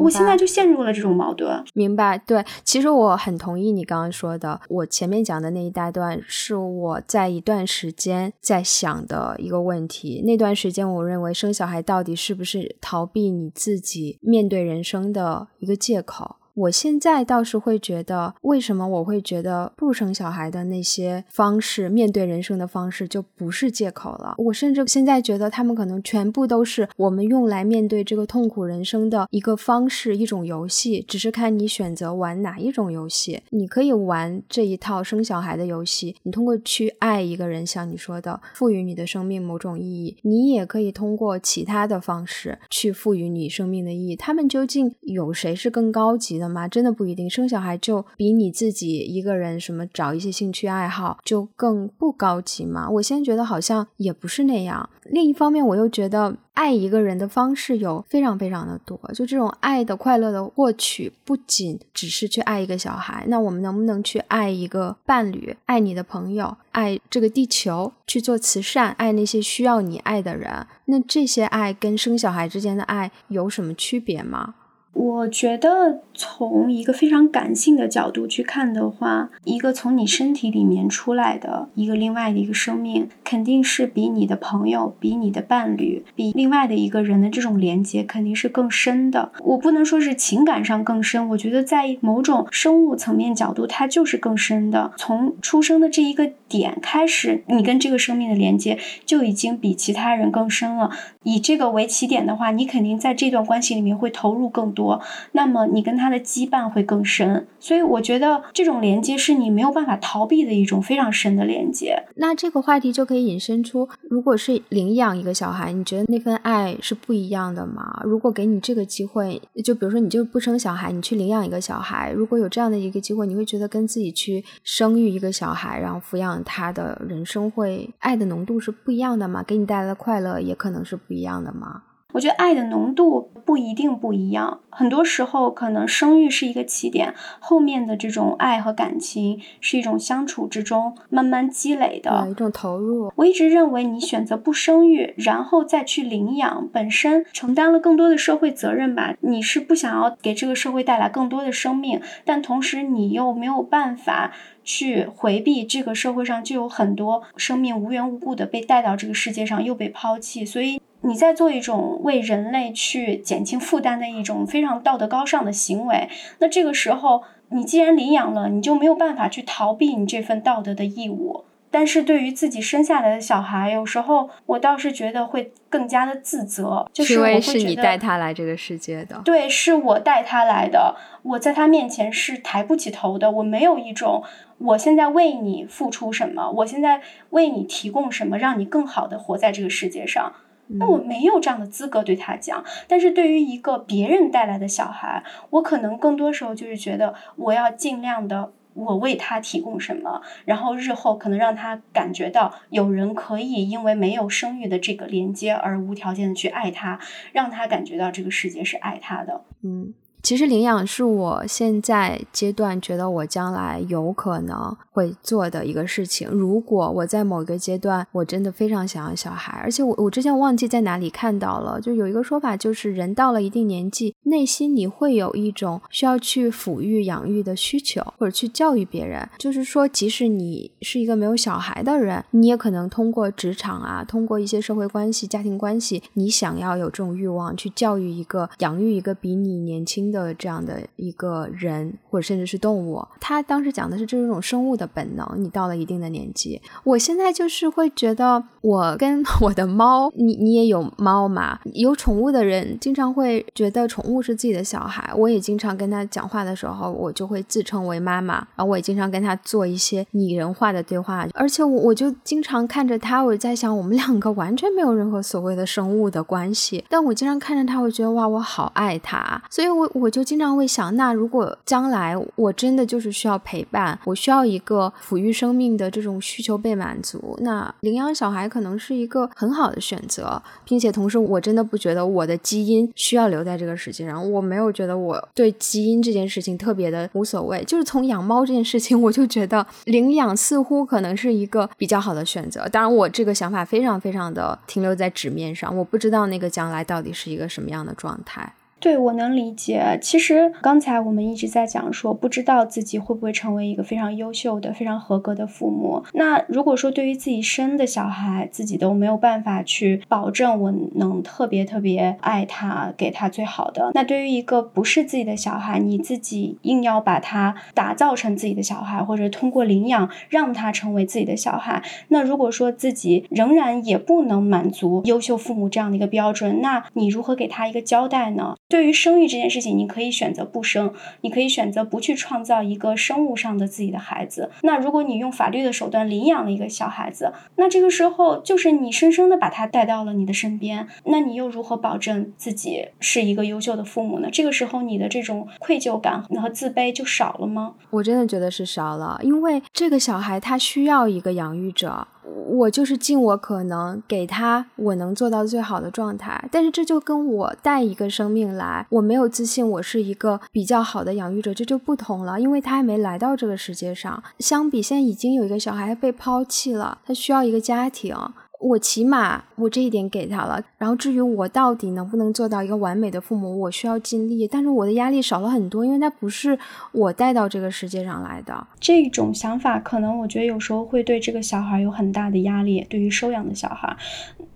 我现在就陷入了这种矛盾。明白，对，其实我很同意你刚刚说的。我前面讲的那一大段是我在一段时间在想的一个问题。那段时间，我认为生小孩到底是不是逃避你自己面对人生的一个借口？我现在倒是会觉得，为什么我会觉得不生小孩的那些方式，面对人生的方式就不是借口了？我甚至现在觉得，他们可能全部都是我们用来面对这个痛苦人生的一个方式，一种游戏，只是看你选择玩哪一种游戏。你可以玩这一套生小孩的游戏，你通过去爱一个人，像你说的，赋予你的生命某种意义；你也可以通过其他的方式去赋予你生命的意义。他们究竟有谁是更高级的？的吗？真的不一定，生小孩就比你自己一个人什么找一些兴趣爱好就更不高级吗？我现在觉得好像也不是那样。另一方面，我又觉得爱一个人的方式有非常非常的多，就这种爱的快乐的获取，不仅只是去爱一个小孩，那我们能不能去爱一个伴侣，爱你的朋友，爱这个地球，去做慈善，爱那些需要你爱的人？那这些爱跟生小孩之间的爱有什么区别吗？我觉得从一个非常感性的角度去看的话，一个从你身体里面出来的一个另外的一个生命，肯定是比你的朋友、比你的伴侣、比另外的一个人的这种连接肯定是更深的。我不能说是情感上更深，我觉得在某种生物层面角度，它就是更深的。从出生的这一个点开始，你跟这个生命的连接就已经比其他人更深了。以这个为起点的话，你肯定在这段关系里面会投入更多。多，那么你跟他的羁绊会更深，所以我觉得这种连接是你没有办法逃避的一种非常深的连接。那这个话题就可以引申出，如果是领养一个小孩，你觉得那份爱是不一样的吗？如果给你这个机会，就比如说你就不生小孩，你去领养一个小孩，如果有这样的一个机会，你会觉得跟自己去生育一个小孩，然后抚养他的人生会爱的浓度是不一样的吗？给你带来的快乐也可能是不一样的吗？我觉得爱的浓度不一定不一样，很多时候可能生育是一个起点，后面的这种爱和感情是一种相处之中慢慢积累的一种投入。我一直认为，你选择不生育，然后再去领养，本身承担了更多的社会责任吧。你是不想要给这个社会带来更多的生命，但同时你又没有办法去回避这个社会上就有很多生命无缘无故的被带到这个世界上又被抛弃，所以。你在做一种为人类去减轻负担的一种非常道德高尚的行为，那这个时候你既然领养了，你就没有办法去逃避你这份道德的义务。但是对于自己生下来的小孩，有时候我倒是觉得会更加的自责，就是因为是你带他来这个世界的，对，是我带他来的，我在他面前是抬不起头的，我没有一种我现在为你付出什么，我现在为你提供什么，让你更好的活在这个世界上。那我没有这样的资格对他讲，但是对于一个别人带来的小孩，我可能更多时候就是觉得我要尽量的，我为他提供什么，然后日后可能让他感觉到有人可以因为没有生育的这个连接而无条件的去爱他，让他感觉到这个世界是爱他的。嗯。其实领养是我现在阶段觉得我将来有可能会做的一个事情。如果我在某一个阶段我真的非常想要小孩，而且我我之前忘记在哪里看到了，就有一个说法，就是人到了一定年纪，内心你会有一种需要去抚育、养育的需求，或者去教育别人。就是说，即使你是一个没有小孩的人，你也可能通过职场啊，通过一些社会关系、家庭关系，你想要有这种欲望去教育一个、养育一个比你年轻的这样的一个人，或者甚至是动物。他当时讲的是这种生物的本能。你到了一定的年纪，我现在就是会觉得，我跟我的猫，你你也有猫嘛？有宠物的人经常会觉得宠物。是自己的小孩，我也经常跟他讲话的时候，我就会自称为妈妈，然后我也经常跟他做一些拟人化的对话，而且我我就经常看着他，我在想，我们两个完全没有任何所谓的生物的关系，但我经常看着他，我觉得哇，我好爱他，所以我我我就经常会想，那如果将来我真的就是需要陪伴，我需要一个抚育生命的这种需求被满足，那领养小孩可能是一个很好的选择，并且同时我真的不觉得我的基因需要留在这个世界。上我没有觉得我对基因这件事情特别的无所谓，就是从养猫这件事情，我就觉得领养似乎可能是一个比较好的选择。当然，我这个想法非常非常的停留在纸面上，我不知道那个将来到底是一个什么样的状态。对，我能理解。其实刚才我们一直在讲说，不知道自己会不会成为一个非常优秀的、非常合格的父母。那如果说对于自己生的小孩，自己都没有办法去保证我能特别特别爱他，给他最好的，那对于一个不是自己的小孩，你自己硬要把他打造成自己的小孩，或者通过领养让他成为自己的小孩，那如果说自己仍然也不能满足优秀父母这样的一个标准，那你如何给他一个交代呢？对于生育这件事情，你可以选择不生，你可以选择不去创造一个生物上的自己的孩子。那如果你用法律的手段领养了一个小孩子，那这个时候就是你生生的把他带到了你的身边，那你又如何保证自己是一个优秀的父母呢？这个时候你的这种愧疚感和自卑就少了吗？我真的觉得是少了，因为这个小孩他需要一个养育者。我就是尽我可能给他我能做到最好的状态，但是这就跟我带一个生命来，我没有自信我是一个比较好的养育者，这就不同了，因为他还没来到这个世界上。相比现在已经有一个小孩被抛弃了，他需要一个家庭。我起码我这一点给他了，然后至于我到底能不能做到一个完美的父母，我需要尽力，但是我的压力少了很多，因为他不是我带到这个世界上来的。这种想法可能我觉得有时候会对这个小孩有很大的压力，对于收养的小孩，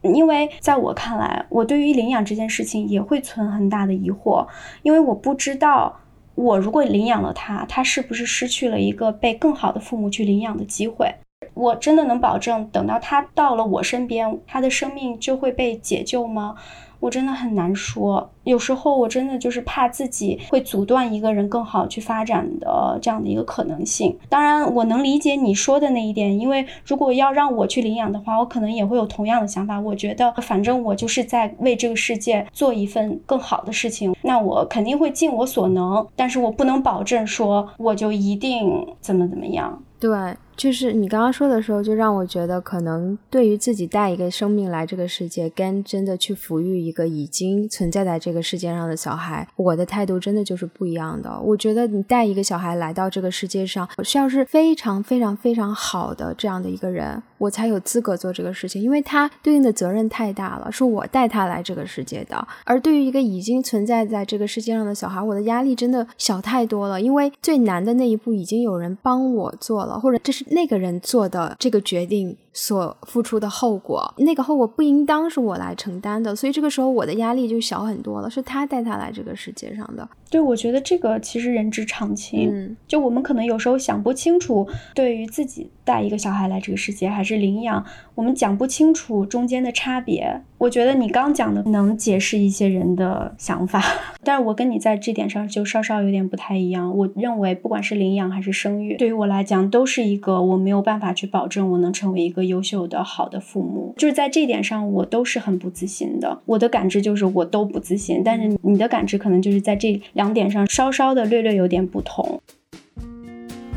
因为在我看来，我对于领养这件事情也会存很大的疑惑，因为我不知道我如果领养了他，他是不是失去了一个被更好的父母去领养的机会。我真的能保证，等到他到了我身边，他的生命就会被解救吗？我真的很难说。有时候我真的就是怕自己会阻断一个人更好去发展的这样的一个可能性。当然，我能理解你说的那一点，因为如果要让我去领养的话，我可能也会有同样的想法。我觉得，反正我就是在为这个世界做一份更好的事情，那我肯定会尽我所能。但是我不能保证说我就一定怎么怎么样。对。就是你刚刚说的时候，就让我觉得，可能对于自己带一个生命来这个世界，跟真的去抚育一个已经存在在这个世界上的小孩，我的态度真的就是不一样的。我觉得你带一个小孩来到这个世界上，需要是非常非常非常好的这样的一个人，我才有资格做这个事情，因为他对应的责任太大了，是我带他来这个世界的。而对于一个已经存在在这个世界上的小孩，我的压力真的小太多了，因为最难的那一步已经有人帮我做了，或者这是。那个人做的这个决定。所付出的后果，那个后果不应当是我来承担的，所以这个时候我的压力就小很多了。是他带他来这个世界上的，对，我觉得这个其实人之常情。嗯，就我们可能有时候想不清楚，对于自己带一个小孩来这个世界还是领养，我们讲不清楚中间的差别。我觉得你刚讲的能解释一些人的想法，[laughs] 但是我跟你在这点上就稍稍有点不太一样。我认为不管是领养还是生育，对于我来讲都是一个我没有办法去保证我能成为一个。优秀的好的父母，就是在这点上，我都是很不自信的。我的感知就是我都不自信，但是你的感知可能就是在这两点上稍稍的略略有点不同。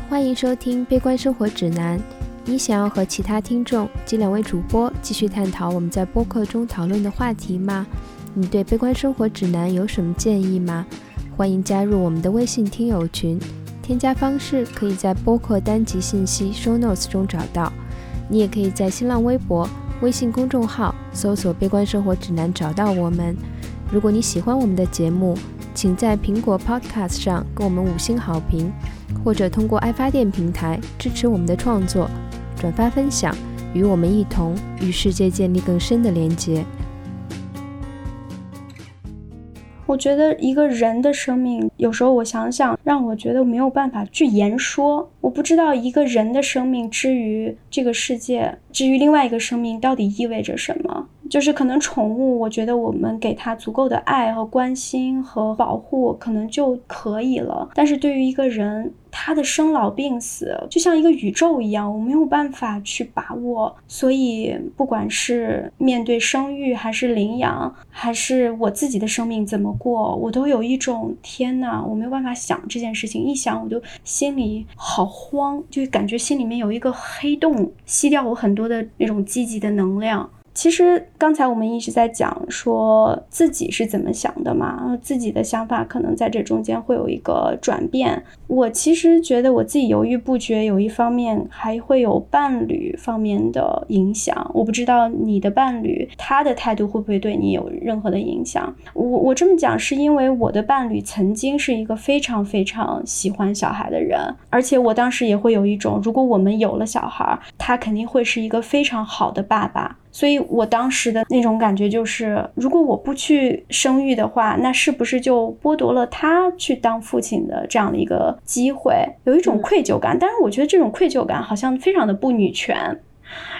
欢迎收听《悲观生活指南》，你想要和其他听众及两位主播继续探讨我们在播客中讨论的话题吗？你对《悲观生活指南》有什么建议吗？欢迎加入我们的微信听友群，添加方式可以在播客单集信息 show notes 中找到。你也可以在新浪微博、微信公众号搜索“悲观生活指南”找到我们。如果你喜欢我们的节目，请在苹果 Podcast 上给我们五星好评，或者通过爱发电平台支持我们的创作，转发分享，与我们一同与世界建立更深的连接。我觉得一个人的生命，有时候我想想，让我觉得没有办法去言说。我不知道一个人的生命之于这个世界，至于另外一个生命到底意味着什么。就是可能宠物，我觉得我们给它足够的爱和关心和保护，可能就可以了。但是对于一个人，他的生老病死就像一个宇宙一样，我没有办法去把握。所以，不管是面对生育，还是领养，还是我自己的生命怎么过，我都有一种天呐，我没有办法想这件事情。一想，我就心里好慌，就感觉心里面有一个黑洞，吸掉我很多的那种积极的能量。其实刚才我们一直在讲说自己是怎么想的嘛，自己的想法可能在这中间会有一个转变。我其实觉得我自己犹豫不决，有一方面还会有伴侣方面的影响。我不知道你的伴侣他的态度会不会对你有任何的影响。我我这么讲是因为我的伴侣曾经是一个非常非常喜欢小孩的人，而且我当时也会有一种，如果我们有了小孩，他肯定会是一个非常好的爸爸。所以我当时的那种感觉就是，如果我不去生育的话，那是不是就剥夺了他去当父亲的这样的一个机会？有一种愧疚感。但是我觉得这种愧疚感好像非常的不女权。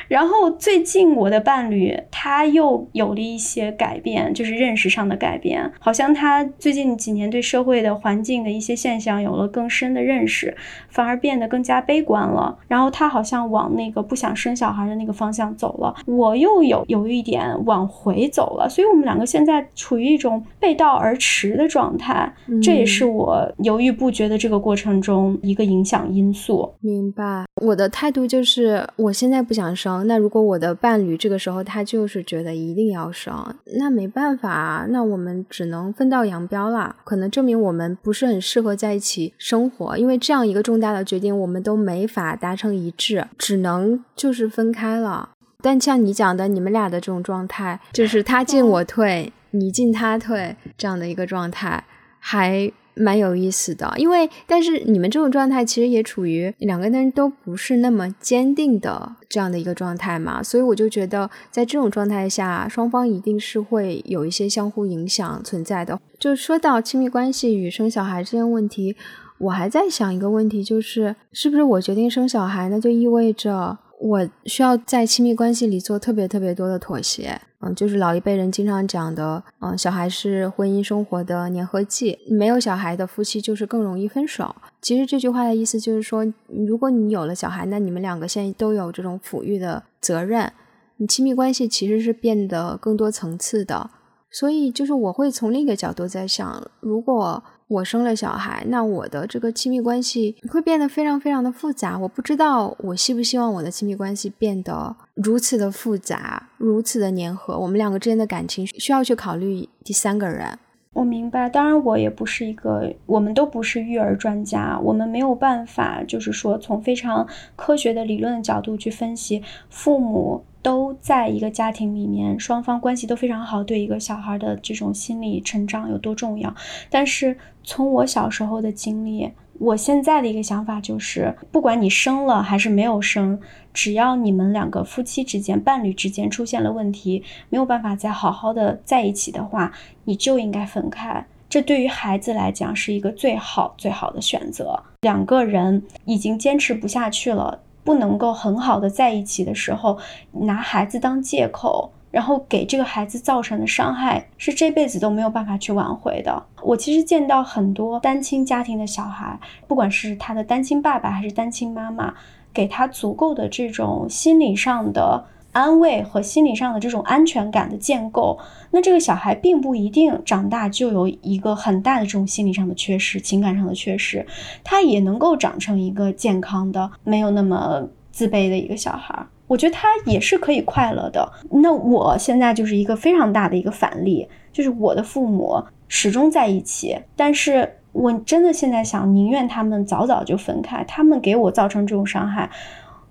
然后最近我的伴侣他又有了一些改变，就是认识上的改变，好像他最近几年对社会的环境的一些现象有了更深的认识，反而变得更加悲观了。然后他好像往那个不想生小孩的那个方向走了，我又有有一点往回走了，所以我们两个现在处于一种背道而驰的状态，这也是我犹豫不决的这个过程中一个影响因素。明白，我的态度就是我现在不想想生。那如果我的伴侣这个时候他就是觉得一定要生，那没办法，那我们只能分道扬镳了。可能证明我们不是很适合在一起生活，因为这样一个重大的决定我们都没法达成一致，只能就是分开了。但像你讲的，你们俩的这种状态，就是他进我退，你进他退这样的一个状态，还。蛮有意思的，因为但是你们这种状态其实也处于两个人都不是那么坚定的这样的一个状态嘛，所以我就觉得在这种状态下，双方一定是会有一些相互影响存在的。就说到亲密关系与生小孩这件问题，我还在想一个问题，就是是不是我决定生小孩，那就意味着。我需要在亲密关系里做特别特别多的妥协，嗯，就是老一辈人经常讲的，嗯，小孩是婚姻生活的粘合剂，没有小孩的夫妻就是更容易分手。其实这句话的意思就是说，如果你有了小孩，那你们两个现在都有这种抚育的责任，你亲密关系其实是变得更多层次的。所以，就是我会从另一个角度在想，如果。我生了小孩，那我的这个亲密关系会变得非常非常的复杂。我不知道我希不希望我的亲密关系变得如此的复杂，如此的粘合。我们两个之间的感情需要去考虑第三个人。我明白，当然我也不是一个，我们都不是育儿专家，我们没有办法，就是说从非常科学的理论的角度去分析父母。都在一个家庭里面，双方关系都非常好，对一个小孩的这种心理成长有多重要。但是从我小时候的经历，我现在的一个想法就是，不管你生了还是没有生，只要你们两个夫妻之间、伴侣之间出现了问题，没有办法再好好的在一起的话，你就应该分开。这对于孩子来讲是一个最好最好的选择。两个人已经坚持不下去了。不能够很好的在一起的时候，拿孩子当借口，然后给这个孩子造成的伤害是这辈子都没有办法去挽回的。我其实见到很多单亲家庭的小孩，不管是他的单亲爸爸还是单亲妈妈，给他足够的这种心理上的。安慰和心理上的这种安全感的建构，那这个小孩并不一定长大就有一个很大的这种心理上的缺失、情感上的缺失，他也能够长成一个健康的、没有那么自卑的一个小孩。我觉得他也是可以快乐的。那我现在就是一个非常大的一个反例，就是我的父母始终在一起，但是我真的现在想，宁愿他们早早就分开，他们给我造成这种伤害。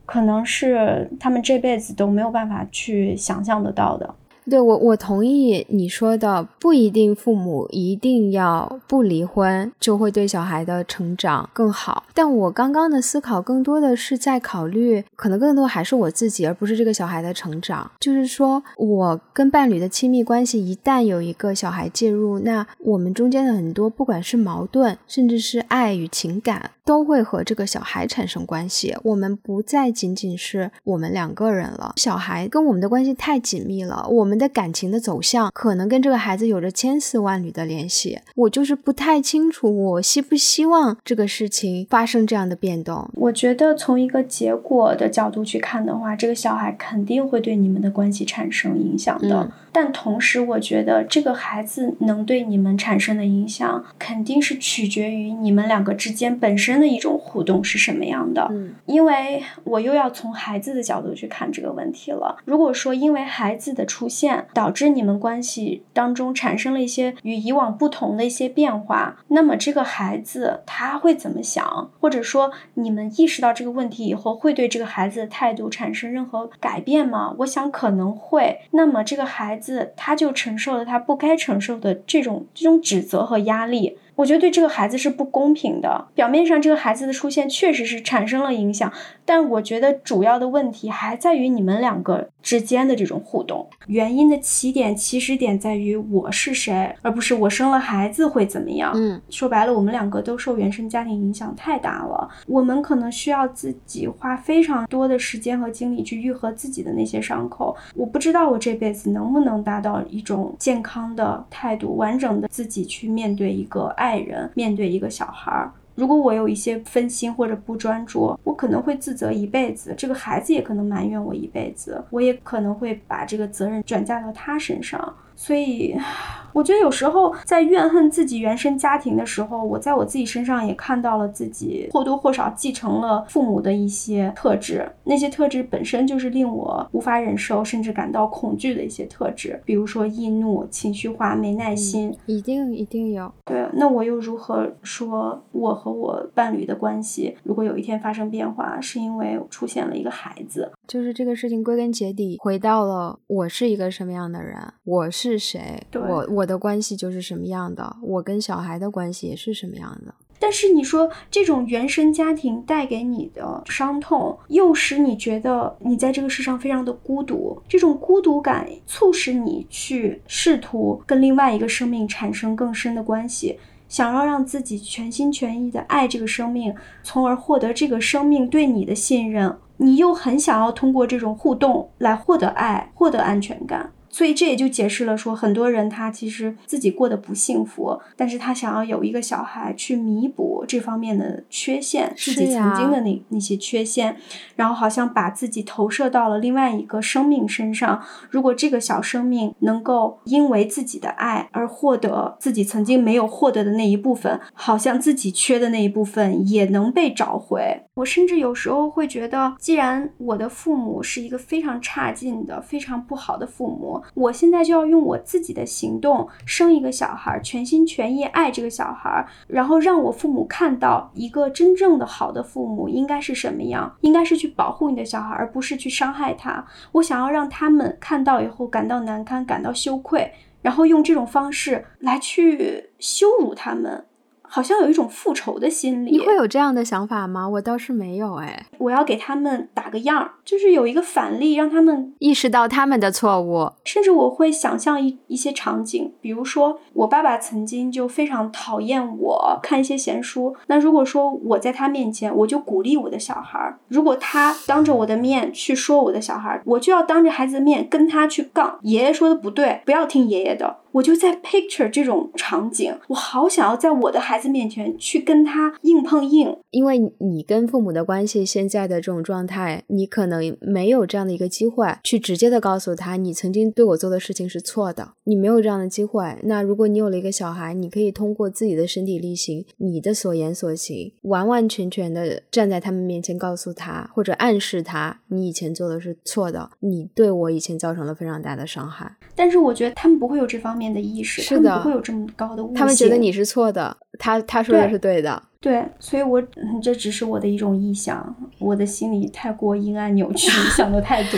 可能是他们这辈子都没有办法去想象得到的。对我，我同意你说的，不一定父母一定要不离婚就会对小孩的成长更好。但我刚刚的思考更多的是在考虑，可能更多还是我自己，而不是这个小孩的成长。就是说我跟伴侣的亲密关系，一旦有一个小孩介入，那我们中间的很多，不管是矛盾，甚至是爱与情感。都会和这个小孩产生关系，我们不再仅仅是我们两个人了。小孩跟我们的关系太紧密了，我们的感情的走向可能跟这个孩子有着千丝万缕的联系。我就是不太清楚，我希不希望这个事情发生这样的变动。我觉得从一个结果的角度去看的话，这个小孩肯定会对你们的关系产生影响的。但同时，我觉得这个孩子能对你们产生的影响，肯定是取决于你们两个之间本身的一种互动是什么样的。嗯，因为我又要从孩子的角度去看这个问题了。如果说因为孩子的出现导致你们关系当中产生了一些与以往不同的一些变化，那么这个孩子他会怎么想？或者说你们意识到这个问题以后，会对这个孩子的态度产生任何改变吗？我想可能会。那么这个孩子他就承受了他不该承受的这种这种指责和压力。我觉得对这个孩子是不公平的。表面上这个孩子的出现确实是产生了影响，但我觉得主要的问题还在于你们两个之间的这种互动。原因的起点、起始点在于我是谁，而不是我生了孩子会怎么样。嗯，说白了，我们两个都受原生家庭影响太大了，我们可能需要自己花非常多的时间和精力去愈合自己的那些伤口。我不知道我这辈子能不能达到一种健康的态度，完整的自己去面对一个爱。爱人面对一个小孩儿，如果我有一些分心或者不专注，我可能会自责一辈子。这个孩子也可能埋怨我一辈子，我也可能会把这个责任转嫁到他身上。所以，[sighs] 我觉得有时候在怨恨自己原生家庭的时候，我在我自己身上也看到了自己或多或少继承了父母的一些特质。那些特质本身就是令我无法忍受，甚至感到恐惧的一些特质，比如说易怒、情绪化、没耐心。一定一定有。对，那我又如何说我和我伴侣的关系，如果有一天发生变化，是因为出现了一个孩子？就是这个事情归根结底回到了我是一个什么样的人，我是谁，我我的关系就是什么样的，我跟小孩的关系也是什么样的。但是你说这种原生家庭带给你的伤痛，又使你觉得你在这个世上非常的孤独，这种孤独感促使你去试图跟另外一个生命产生更深的关系，想要让自己全心全意的爱这个生命，从而获得这个生命对你的信任。你又很想要通过这种互动来获得爱，获得安全感。所以这也就解释了说，很多人他其实自己过得不幸福，但是他想要有一个小孩去弥补这方面的缺陷，自己曾经的那那些缺陷，然后好像把自己投射到了另外一个生命身上。如果这个小生命能够因为自己的爱而获得自己曾经没有获得的那一部分，好像自己缺的那一部分也能被找回。我甚至有时候会觉得，既然我的父母是一个非常差劲的、非常不好的父母。我现在就要用我自己的行动生一个小孩，全心全意爱这个小孩，然后让我父母看到一个真正的好的父母应该是什么样，应该是去保护你的小孩，而不是去伤害他。我想要让他们看到以后感到难堪，感到羞愧，然后用这种方式来去羞辱他们。好像有一种复仇的心理，你会有这样的想法吗？我倒是没有哎。我要给他们打个样儿，就是有一个反例，让他们意识到他们的错误。甚至我会想象一一些场景，比如说我爸爸曾经就非常讨厌我看一些闲书。那如果说我在他面前，我就鼓励我的小孩儿；如果他当着我的面去说我的小孩儿，我就要当着孩子的面跟他去杠。爷爷说的不对，不要听爷爷的。我就在 picture 这种场景，我好想要在我的孩子面前去跟他硬碰硬。因为你跟父母的关系现在的这种状态，你可能没有这样的一个机会去直接的告诉他，你曾经对我做的事情是错的。你没有这样的机会。那如果你有了一个小孩，你可以通过自己的身体力行，你的所言所行，完完全全的站在他们面前告诉他，或者暗示他，你以前做的是错的，你对我以前造成了非常大的伤害。但是我觉得他们不会有这方面的意识，是的，不会有这么高的误解。他们觉得你是错的，他他说的是对的。对，所以，我这只是我的一种臆想，我的心里太过阴暗扭曲，想的太多。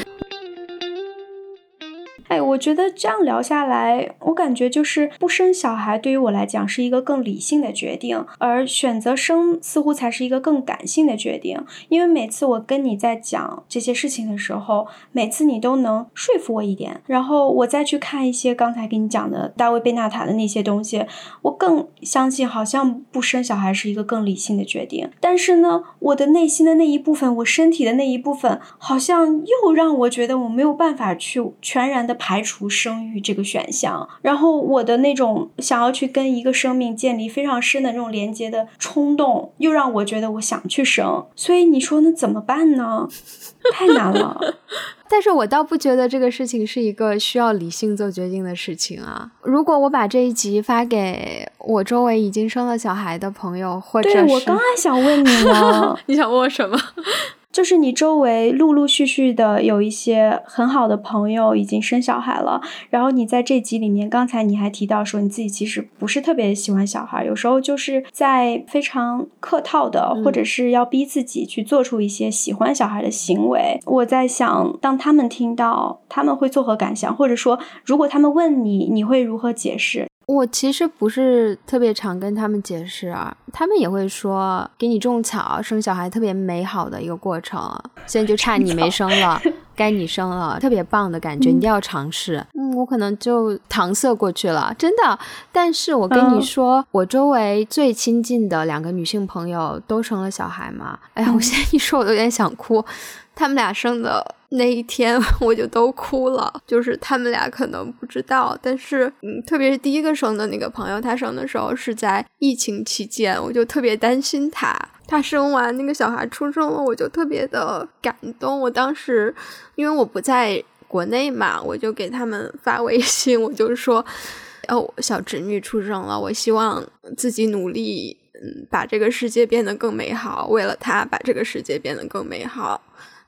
哎，我觉得这样聊下来，我感觉就是不生小孩对于我来讲是一个更理性的决定，而选择生似乎才是一个更感性的决定。因为每次我跟你在讲这些事情的时候，每次你都能说服我一点，然后我再去看一些刚才给你讲的大卫贝纳塔的那些东西，我更相信好像不生小孩是一个更理性的决定。但是呢，我的内心的那一部分，我身体的那一部分，好像又让我觉得我没有办法去全然的排除生育这个选项。然后我的那种想要去跟一个生命建立非常深的那种连接的冲动，又让我觉得我想去生。所以你说那怎么办呢？太难了。[laughs] 但是我倒不觉得这个事情是一个需要理性做决定的事情啊。如果我把这一集发给我周围已经生了小孩的朋友，或者是我刚刚想问你呢，[laughs] 你想问我什么？就是你周围陆陆续续的有一些很好的朋友已经生小孩了，然后你在这集里面，刚才你还提到说你自己其实不是特别喜欢小孩，有时候就是在非常客套的，或者是要逼自己去做出一些喜欢小孩的行为。我在想，当他们听到，他们会作何感想？或者说，如果他们问你，你会如何解释？我其实不是特别常跟他们解释啊，他们也会说给你种草，生小孩特别美好的一个过程，现在就差你没生了，[laughs] 该你生了，特别棒的感觉，你一定要尝试。嗯，我可能就搪塞过去了，真的。但是我跟你说，我周围最亲近的两个女性朋友都生了小孩嘛，哎呀，我现在一说，我都有点想哭。他们俩生的那一天，[laughs] 我就都哭了。就是他们俩可能不知道，但是嗯，特别是第一个生的那个朋友，他生的时候是在疫情期间，我就特别担心他。他生完那个小孩出生了，我就特别的感动。我当时因为我不在国内嘛，我就给他们发微信，我就说：“哦，小侄女出生了，我希望自己努力，嗯，把这个世界变得更美好。为了他，把这个世界变得更美好。”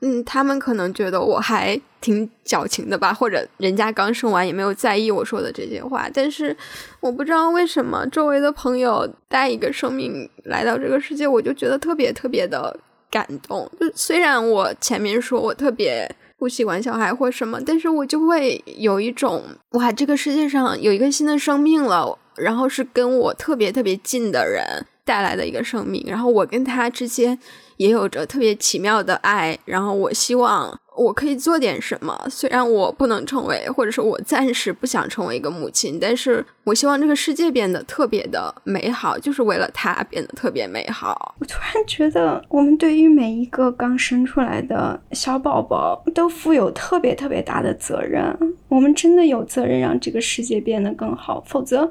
嗯，他们可能觉得我还挺矫情的吧，或者人家刚生完也没有在意我说的这些话。但是我不知道为什么周围的朋友带一个生命来到这个世界，我就觉得特别特别的感动。就虽然我前面说我特别不喜欢小孩或什么，但是我就会有一种哇，这个世界上有一个新的生命了，然后是跟我特别特别近的人带来的一个生命，然后我跟他之间。也有着特别奇妙的爱，然后我希望我可以做点什么。虽然我不能成为，或者说我暂时不想成为一个母亲，但是我希望这个世界变得特别的美好，就是为了他变得特别美好。我突然觉得，我们对于每一个刚生出来的小宝宝都负有特别特别大的责任。我们真的有责任让这个世界变得更好，否则，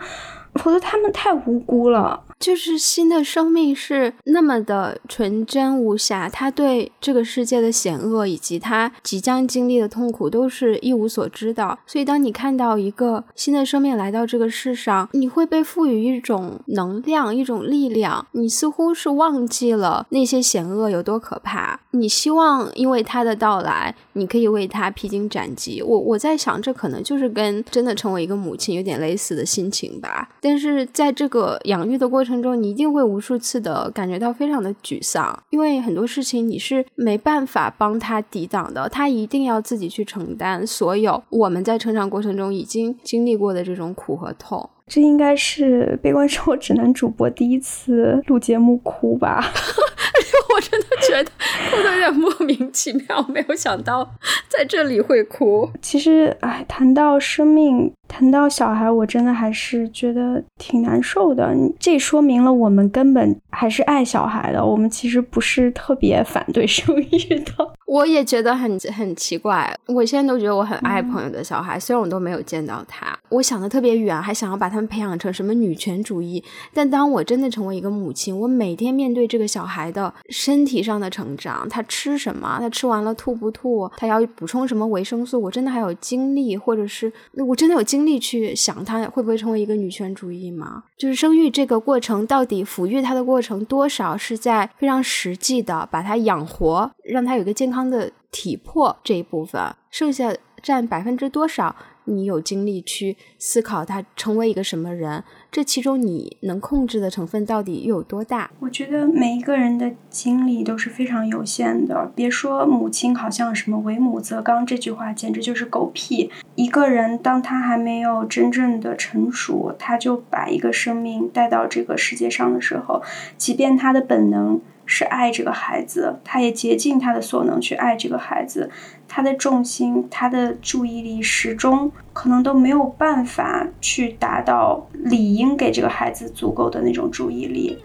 否则他们太无辜了。就是新的生命是那么的纯真无瑕，他对这个世界的险恶以及他即将经历的痛苦都是一无所知的。所以，当你看到一个新的生命来到这个世上，你会被赋予一种能量、一种力量。你似乎是忘记了那些险恶有多可怕。你希望因为他的到来，你可以为他披荆斩棘。我我在想，这可能就是跟真的成为一个母亲有点类似的心情吧。但是在这个养育的过程，中，你一定会无数次的感觉到非常的沮丧，因为很多事情你是没办法帮他抵挡的，他一定要自己去承担所有我们在成长过程中已经经历过的这种苦和痛。这应该是悲观生活指南主播第一次录节目哭吧？[laughs] 我真的觉得哭的有点莫名其妙，没有想到在这里会哭。其实，哎，谈到生命。谈到小孩，我真的还是觉得挺难受的。这说明了我们根本还是爱小孩的。我们其实不是特别反对生育的。我也觉得很很奇怪。我现在都觉得我很爱朋友的小孩，虽然我都没有见到他。我想的特别远，还想要把他们培养成什么女权主义。但当我真的成为一个母亲，我每天面对这个小孩的身体上的成长，他吃什么，他吃完了吐不吐，他要补充什么维生素，我真的还有精力，或者是我真的有精。力去想他会不会成为一个女权主义吗？就是生育这个过程，到底抚育他的过程多少是在非常实际的把他养活，让他有一个健康的体魄这一部分，剩下占百分之多少？你有精力去思考他成为一个什么人？这其中你能控制的成分到底又有多大？我觉得每一个人的精力都是非常有限的。别说母亲，好像什么“为母则刚”这句话，简直就是狗屁。一个人当他还没有真正的成熟，他就把一个生命带到这个世界上的时候，即便他的本能。是爱这个孩子，他也竭尽他的所能去爱这个孩子，他的重心、他的注意力始终可能都没有办法去达到理应给这个孩子足够的那种注意力。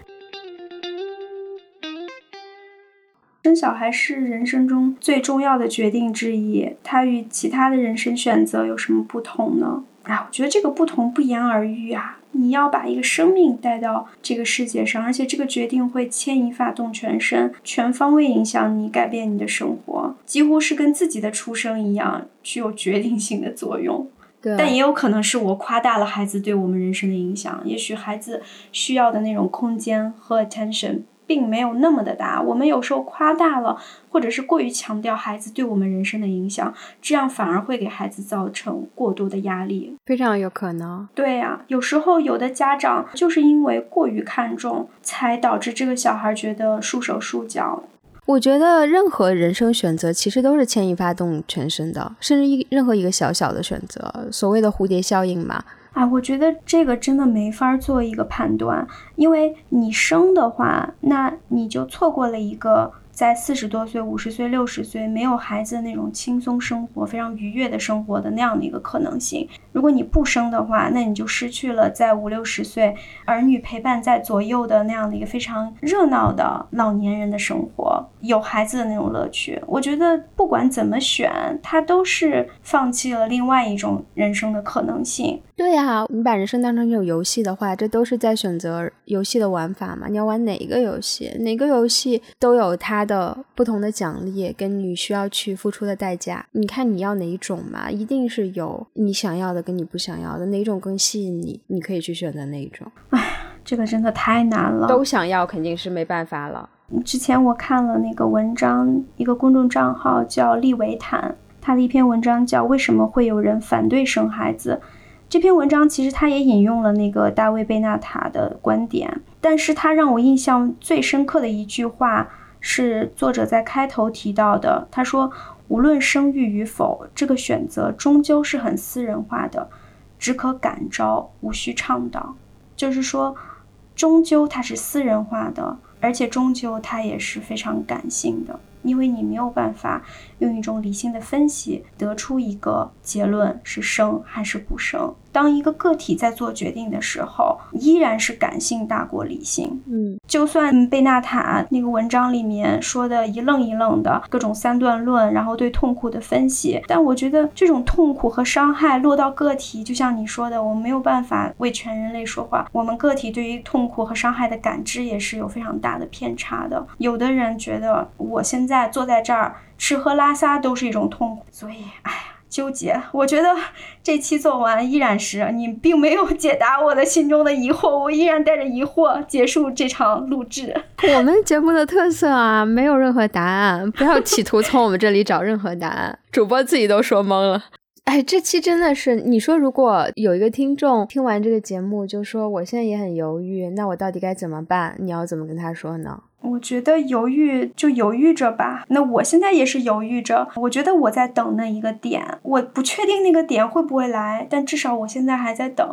生小孩是人生中最重要的决定之一，它与其他的人生选择有什么不同呢？啊，我觉得这个不同不言而喻啊！你要把一个生命带到这个世界上，而且这个决定会牵一发动全身，全方位影响你，改变你的生活，几乎是跟自己的出生一样，具有决定性的作用。对，但也有可能是我夸大了孩子对我们人生的影响，也许孩子需要的那种空间和 attention。并没有那么的大，我们有时候夸大了，或者是过于强调孩子对我们人生的影响，这样反而会给孩子造成过多的压力，非常有可能。对呀，有时候有的家长就是因为过于看重，才导致这个小孩觉得束手束脚。我觉得任何人生选择其实都是牵一发动全身的，甚至一任何一个小小的选择，所谓的蝴蝶效应嘛。啊，我觉得这个真的没法做一个判断，因为你生的话，那你就错过了一个。在四十多岁、五十岁、六十岁没有孩子的那种轻松生活、非常愉悦的生活的那样的一个可能性。如果你不生的话，那你就失去了在五六十岁儿女陪伴在左右的那样的一个非常热闹的老年人的生活，有孩子的那种乐趣。我觉得不管怎么选，他都是放弃了另外一种人生的可能性。对呀，你把人生当成一种游戏的话，这都是在选择游戏的玩法嘛？你要玩哪一个游戏？哪个游戏都有它的不同的奖励，跟你需要去付出的代价。你看你要哪一种嘛？一定是有你想要的跟你不想要的，哪种更吸引你，你可以去选择哪一种。唉，这个真的太难了。都想要肯定是没办法了。之前我看了那个文章，一个公众账号叫利维坦，他的一篇文章叫《为什么会有人反对生孩子》。这篇文章其实他也引用了那个大卫贝纳塔的观点，但是他让我印象最深刻的一句话是作者在开头提到的。他说：“无论生育与否，这个选择终究是很私人化的，只可感召，无需倡导。”就是说，终究它是私人化的，而且终究它也是非常感性的。因为你没有办法用一种理性的分析得出一个结论是生还是不生。当一个个体在做决定的时候，依然是感性大过理性。嗯，就算贝纳塔那个文章里面说的一愣一愣的各种三段论，然后对痛苦的分析，但我觉得这种痛苦和伤害落到个体，就像你说的，我们没有办法为全人类说话。我们个体对于痛苦和伤害的感知也是有非常大的偏差的。有的人觉得我现在坐在这儿吃喝拉撒都是一种痛苦，所以，哎呀。纠结，我觉得这期做完依然是你并没有解答我的心中的疑惑，我依然带着疑惑结束这场录制。[laughs] 我们节目的特色啊，没有任何答案，不要企图从我们这里找任何答案。主播自己都说懵了。哎，这期真的是，你说如果有一个听众听完这个节目就说我现在也很犹豫，那我到底该怎么办？你要怎么跟他说呢？我觉得犹豫就犹豫着吧。那我现在也是犹豫着。我觉得我在等那一个点，我不确定那个点会不会来，但至少我现在还在等。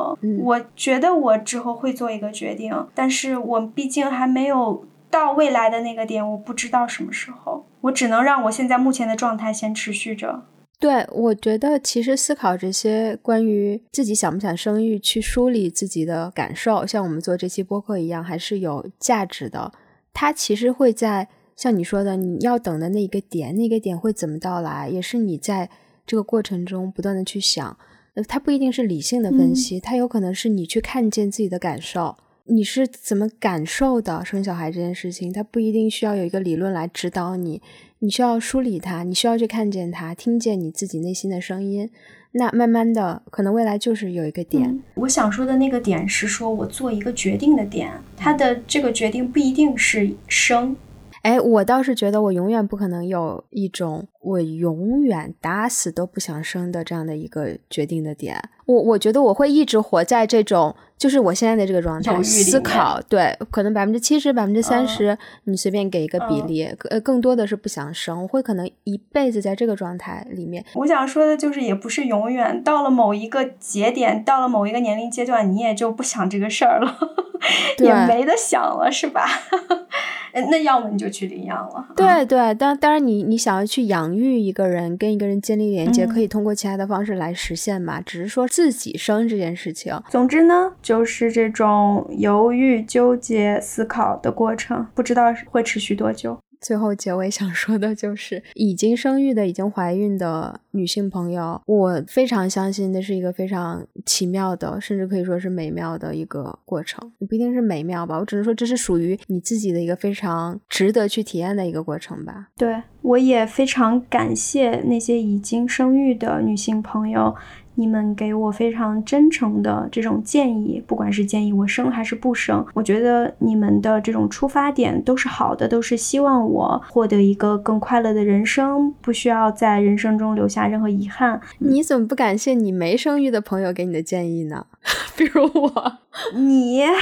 我觉得我之后会做一个决定，但是我毕竟还没有到未来的那个点，我不知道什么时候。我只能让我现在目前的状态先持续着。对，我觉得其实思考这些关于自己想不想生育，去梳理自己的感受，像我们做这期播客一样，还是有价值的。它其实会在像你说的，你要等的那一个点，那个点会怎么到来，也是你在这个过程中不断的去想。呃，它不一定是理性的分析，它有可能是你去看见自己的感受，你是怎么感受的生小孩这件事情，它不一定需要有一个理论来指导你，你需要梳理它，你需要去看见它，听见你自己内心的声音。那慢慢的，可能未来就是有一个点。我想说的那个点是说，我做一个决定的点，它的这个决定不一定是生。哎，我倒是觉得我永远不可能有一种我永远打死都不想生的这样的一个决定的点。我我觉得我会一直活在这种，就是我现在的这个状态，思考。对，可能百分之七十、百分之三十，你随便给一个比例，呃，更多的是不想生。我会可能一辈子在这个状态里面。我想说的就是，也不是永远到了某一个节点，到了某一个年龄阶段，你也就不想这个事儿了，[laughs] 也没得想了，是吧？那要么你就去领养了。对对，当当然，你你想要去养育一个人，跟一个人建立连接，可以通过其他的方式来实现嘛？只是说自己生这件事情。总之呢，就是这种犹豫、纠结、思考的过程，不知道会持续多久。最后结尾想说的就是，已经生育的、已经怀孕的女性朋友，我非常相信那是一个非常奇妙的，甚至可以说是美妙的一个过程。不一定是美妙吧，我只能说这是属于你自己的一个非常值得去体验的一个过程吧。对，我也非常感谢那些已经生育的女性朋友。你们给我非常真诚的这种建议，不管是建议我生还是不生，我觉得你们的这种出发点都是好的，都是希望我获得一个更快乐的人生，不需要在人生中留下任何遗憾。你怎么不感谢你没生育的朋友给你的建议呢？[laughs] 比如我，你。[laughs]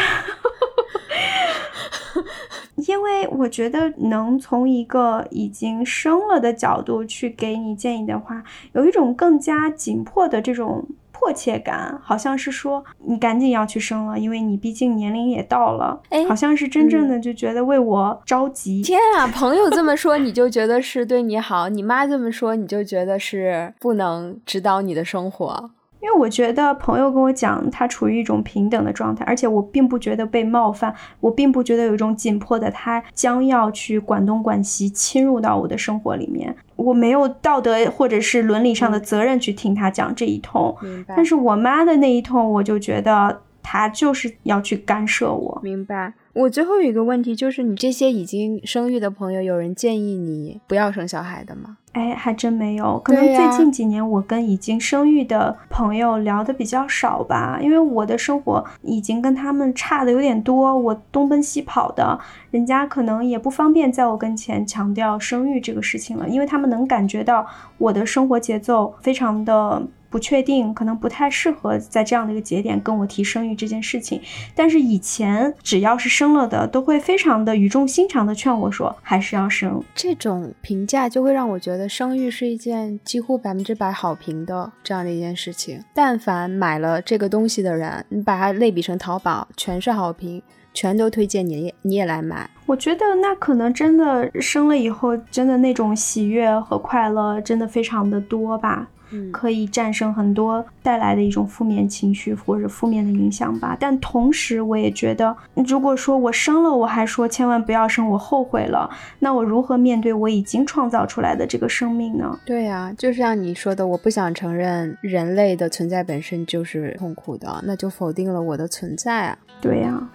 因为我觉得能从一个已经生了的角度去给你建议的话，有一种更加紧迫的这种迫切感，好像是说你赶紧要去生了，因为你毕竟年龄也到了，哎，好像是真正的就觉得为我着急。天啊，朋友这么说你就觉得是对你好，你妈这么说你就觉得是不能指导你的生活。因为我觉得朋友跟我讲，他处于一种平等的状态，而且我并不觉得被冒犯，我并不觉得有一种紧迫的他将要去管东管西，侵入到我的生活里面，我没有道德或者是伦理上的责任去听他讲这一通。但是我妈的那一通，我就觉得他就是要去干涉我。明白。我最后一个问题，就是你这些已经生育的朋友，有人建议你不要生小孩的吗？哎，还真没有。可能最近几年，我跟已经生育的朋友聊的比较少吧，因为我的生活已经跟他们差的有点多，我东奔西跑的，人家可能也不方便在我跟前强调生育这个事情了，因为他们能感觉到我的生活节奏非常的。不确定，可能不太适合在这样的一个节点跟我提生育这件事情。但是以前只要是生了的，都会非常的语重心长的劝我说，还是要生。这种评价就会让我觉得生育是一件几乎百分之百好评的这样的一件事情。但凡买了这个东西的人，你把它类比成淘宝，全是好评，全都推荐你，你也来买。我觉得那可能真的生了以后，真的那种喜悦和快乐真的非常的多吧。可以战胜很多带来的一种负面情绪或者负面的影响吧。但同时，我也觉得，如果说我生了，我还说千万不要生，我后悔了，那我如何面对我已经创造出来的这个生命呢？对呀，就像你说的，我不想承认人类的存在本身就是痛苦的，那就否定了我的存在啊。对呀。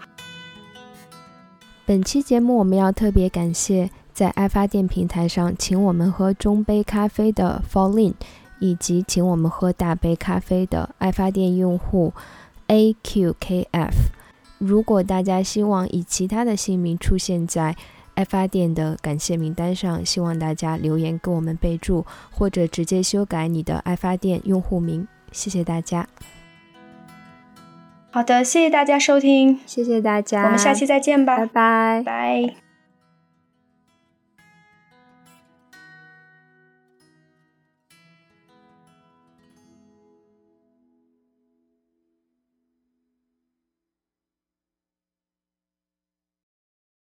本期节目我们要特别感谢在爱发电平台上请我们喝中杯咖啡的 Fallin。以及请我们喝大杯咖啡的爱发电用户 AQKF。如果大家希望以其他的姓名出现在爱发电的感谢名单上，希望大家留言给我们备注，或者直接修改你的爱发电用户名。谢谢大家。好的，谢谢大家收听，谢谢大家，我们下期再见吧，拜拜，拜。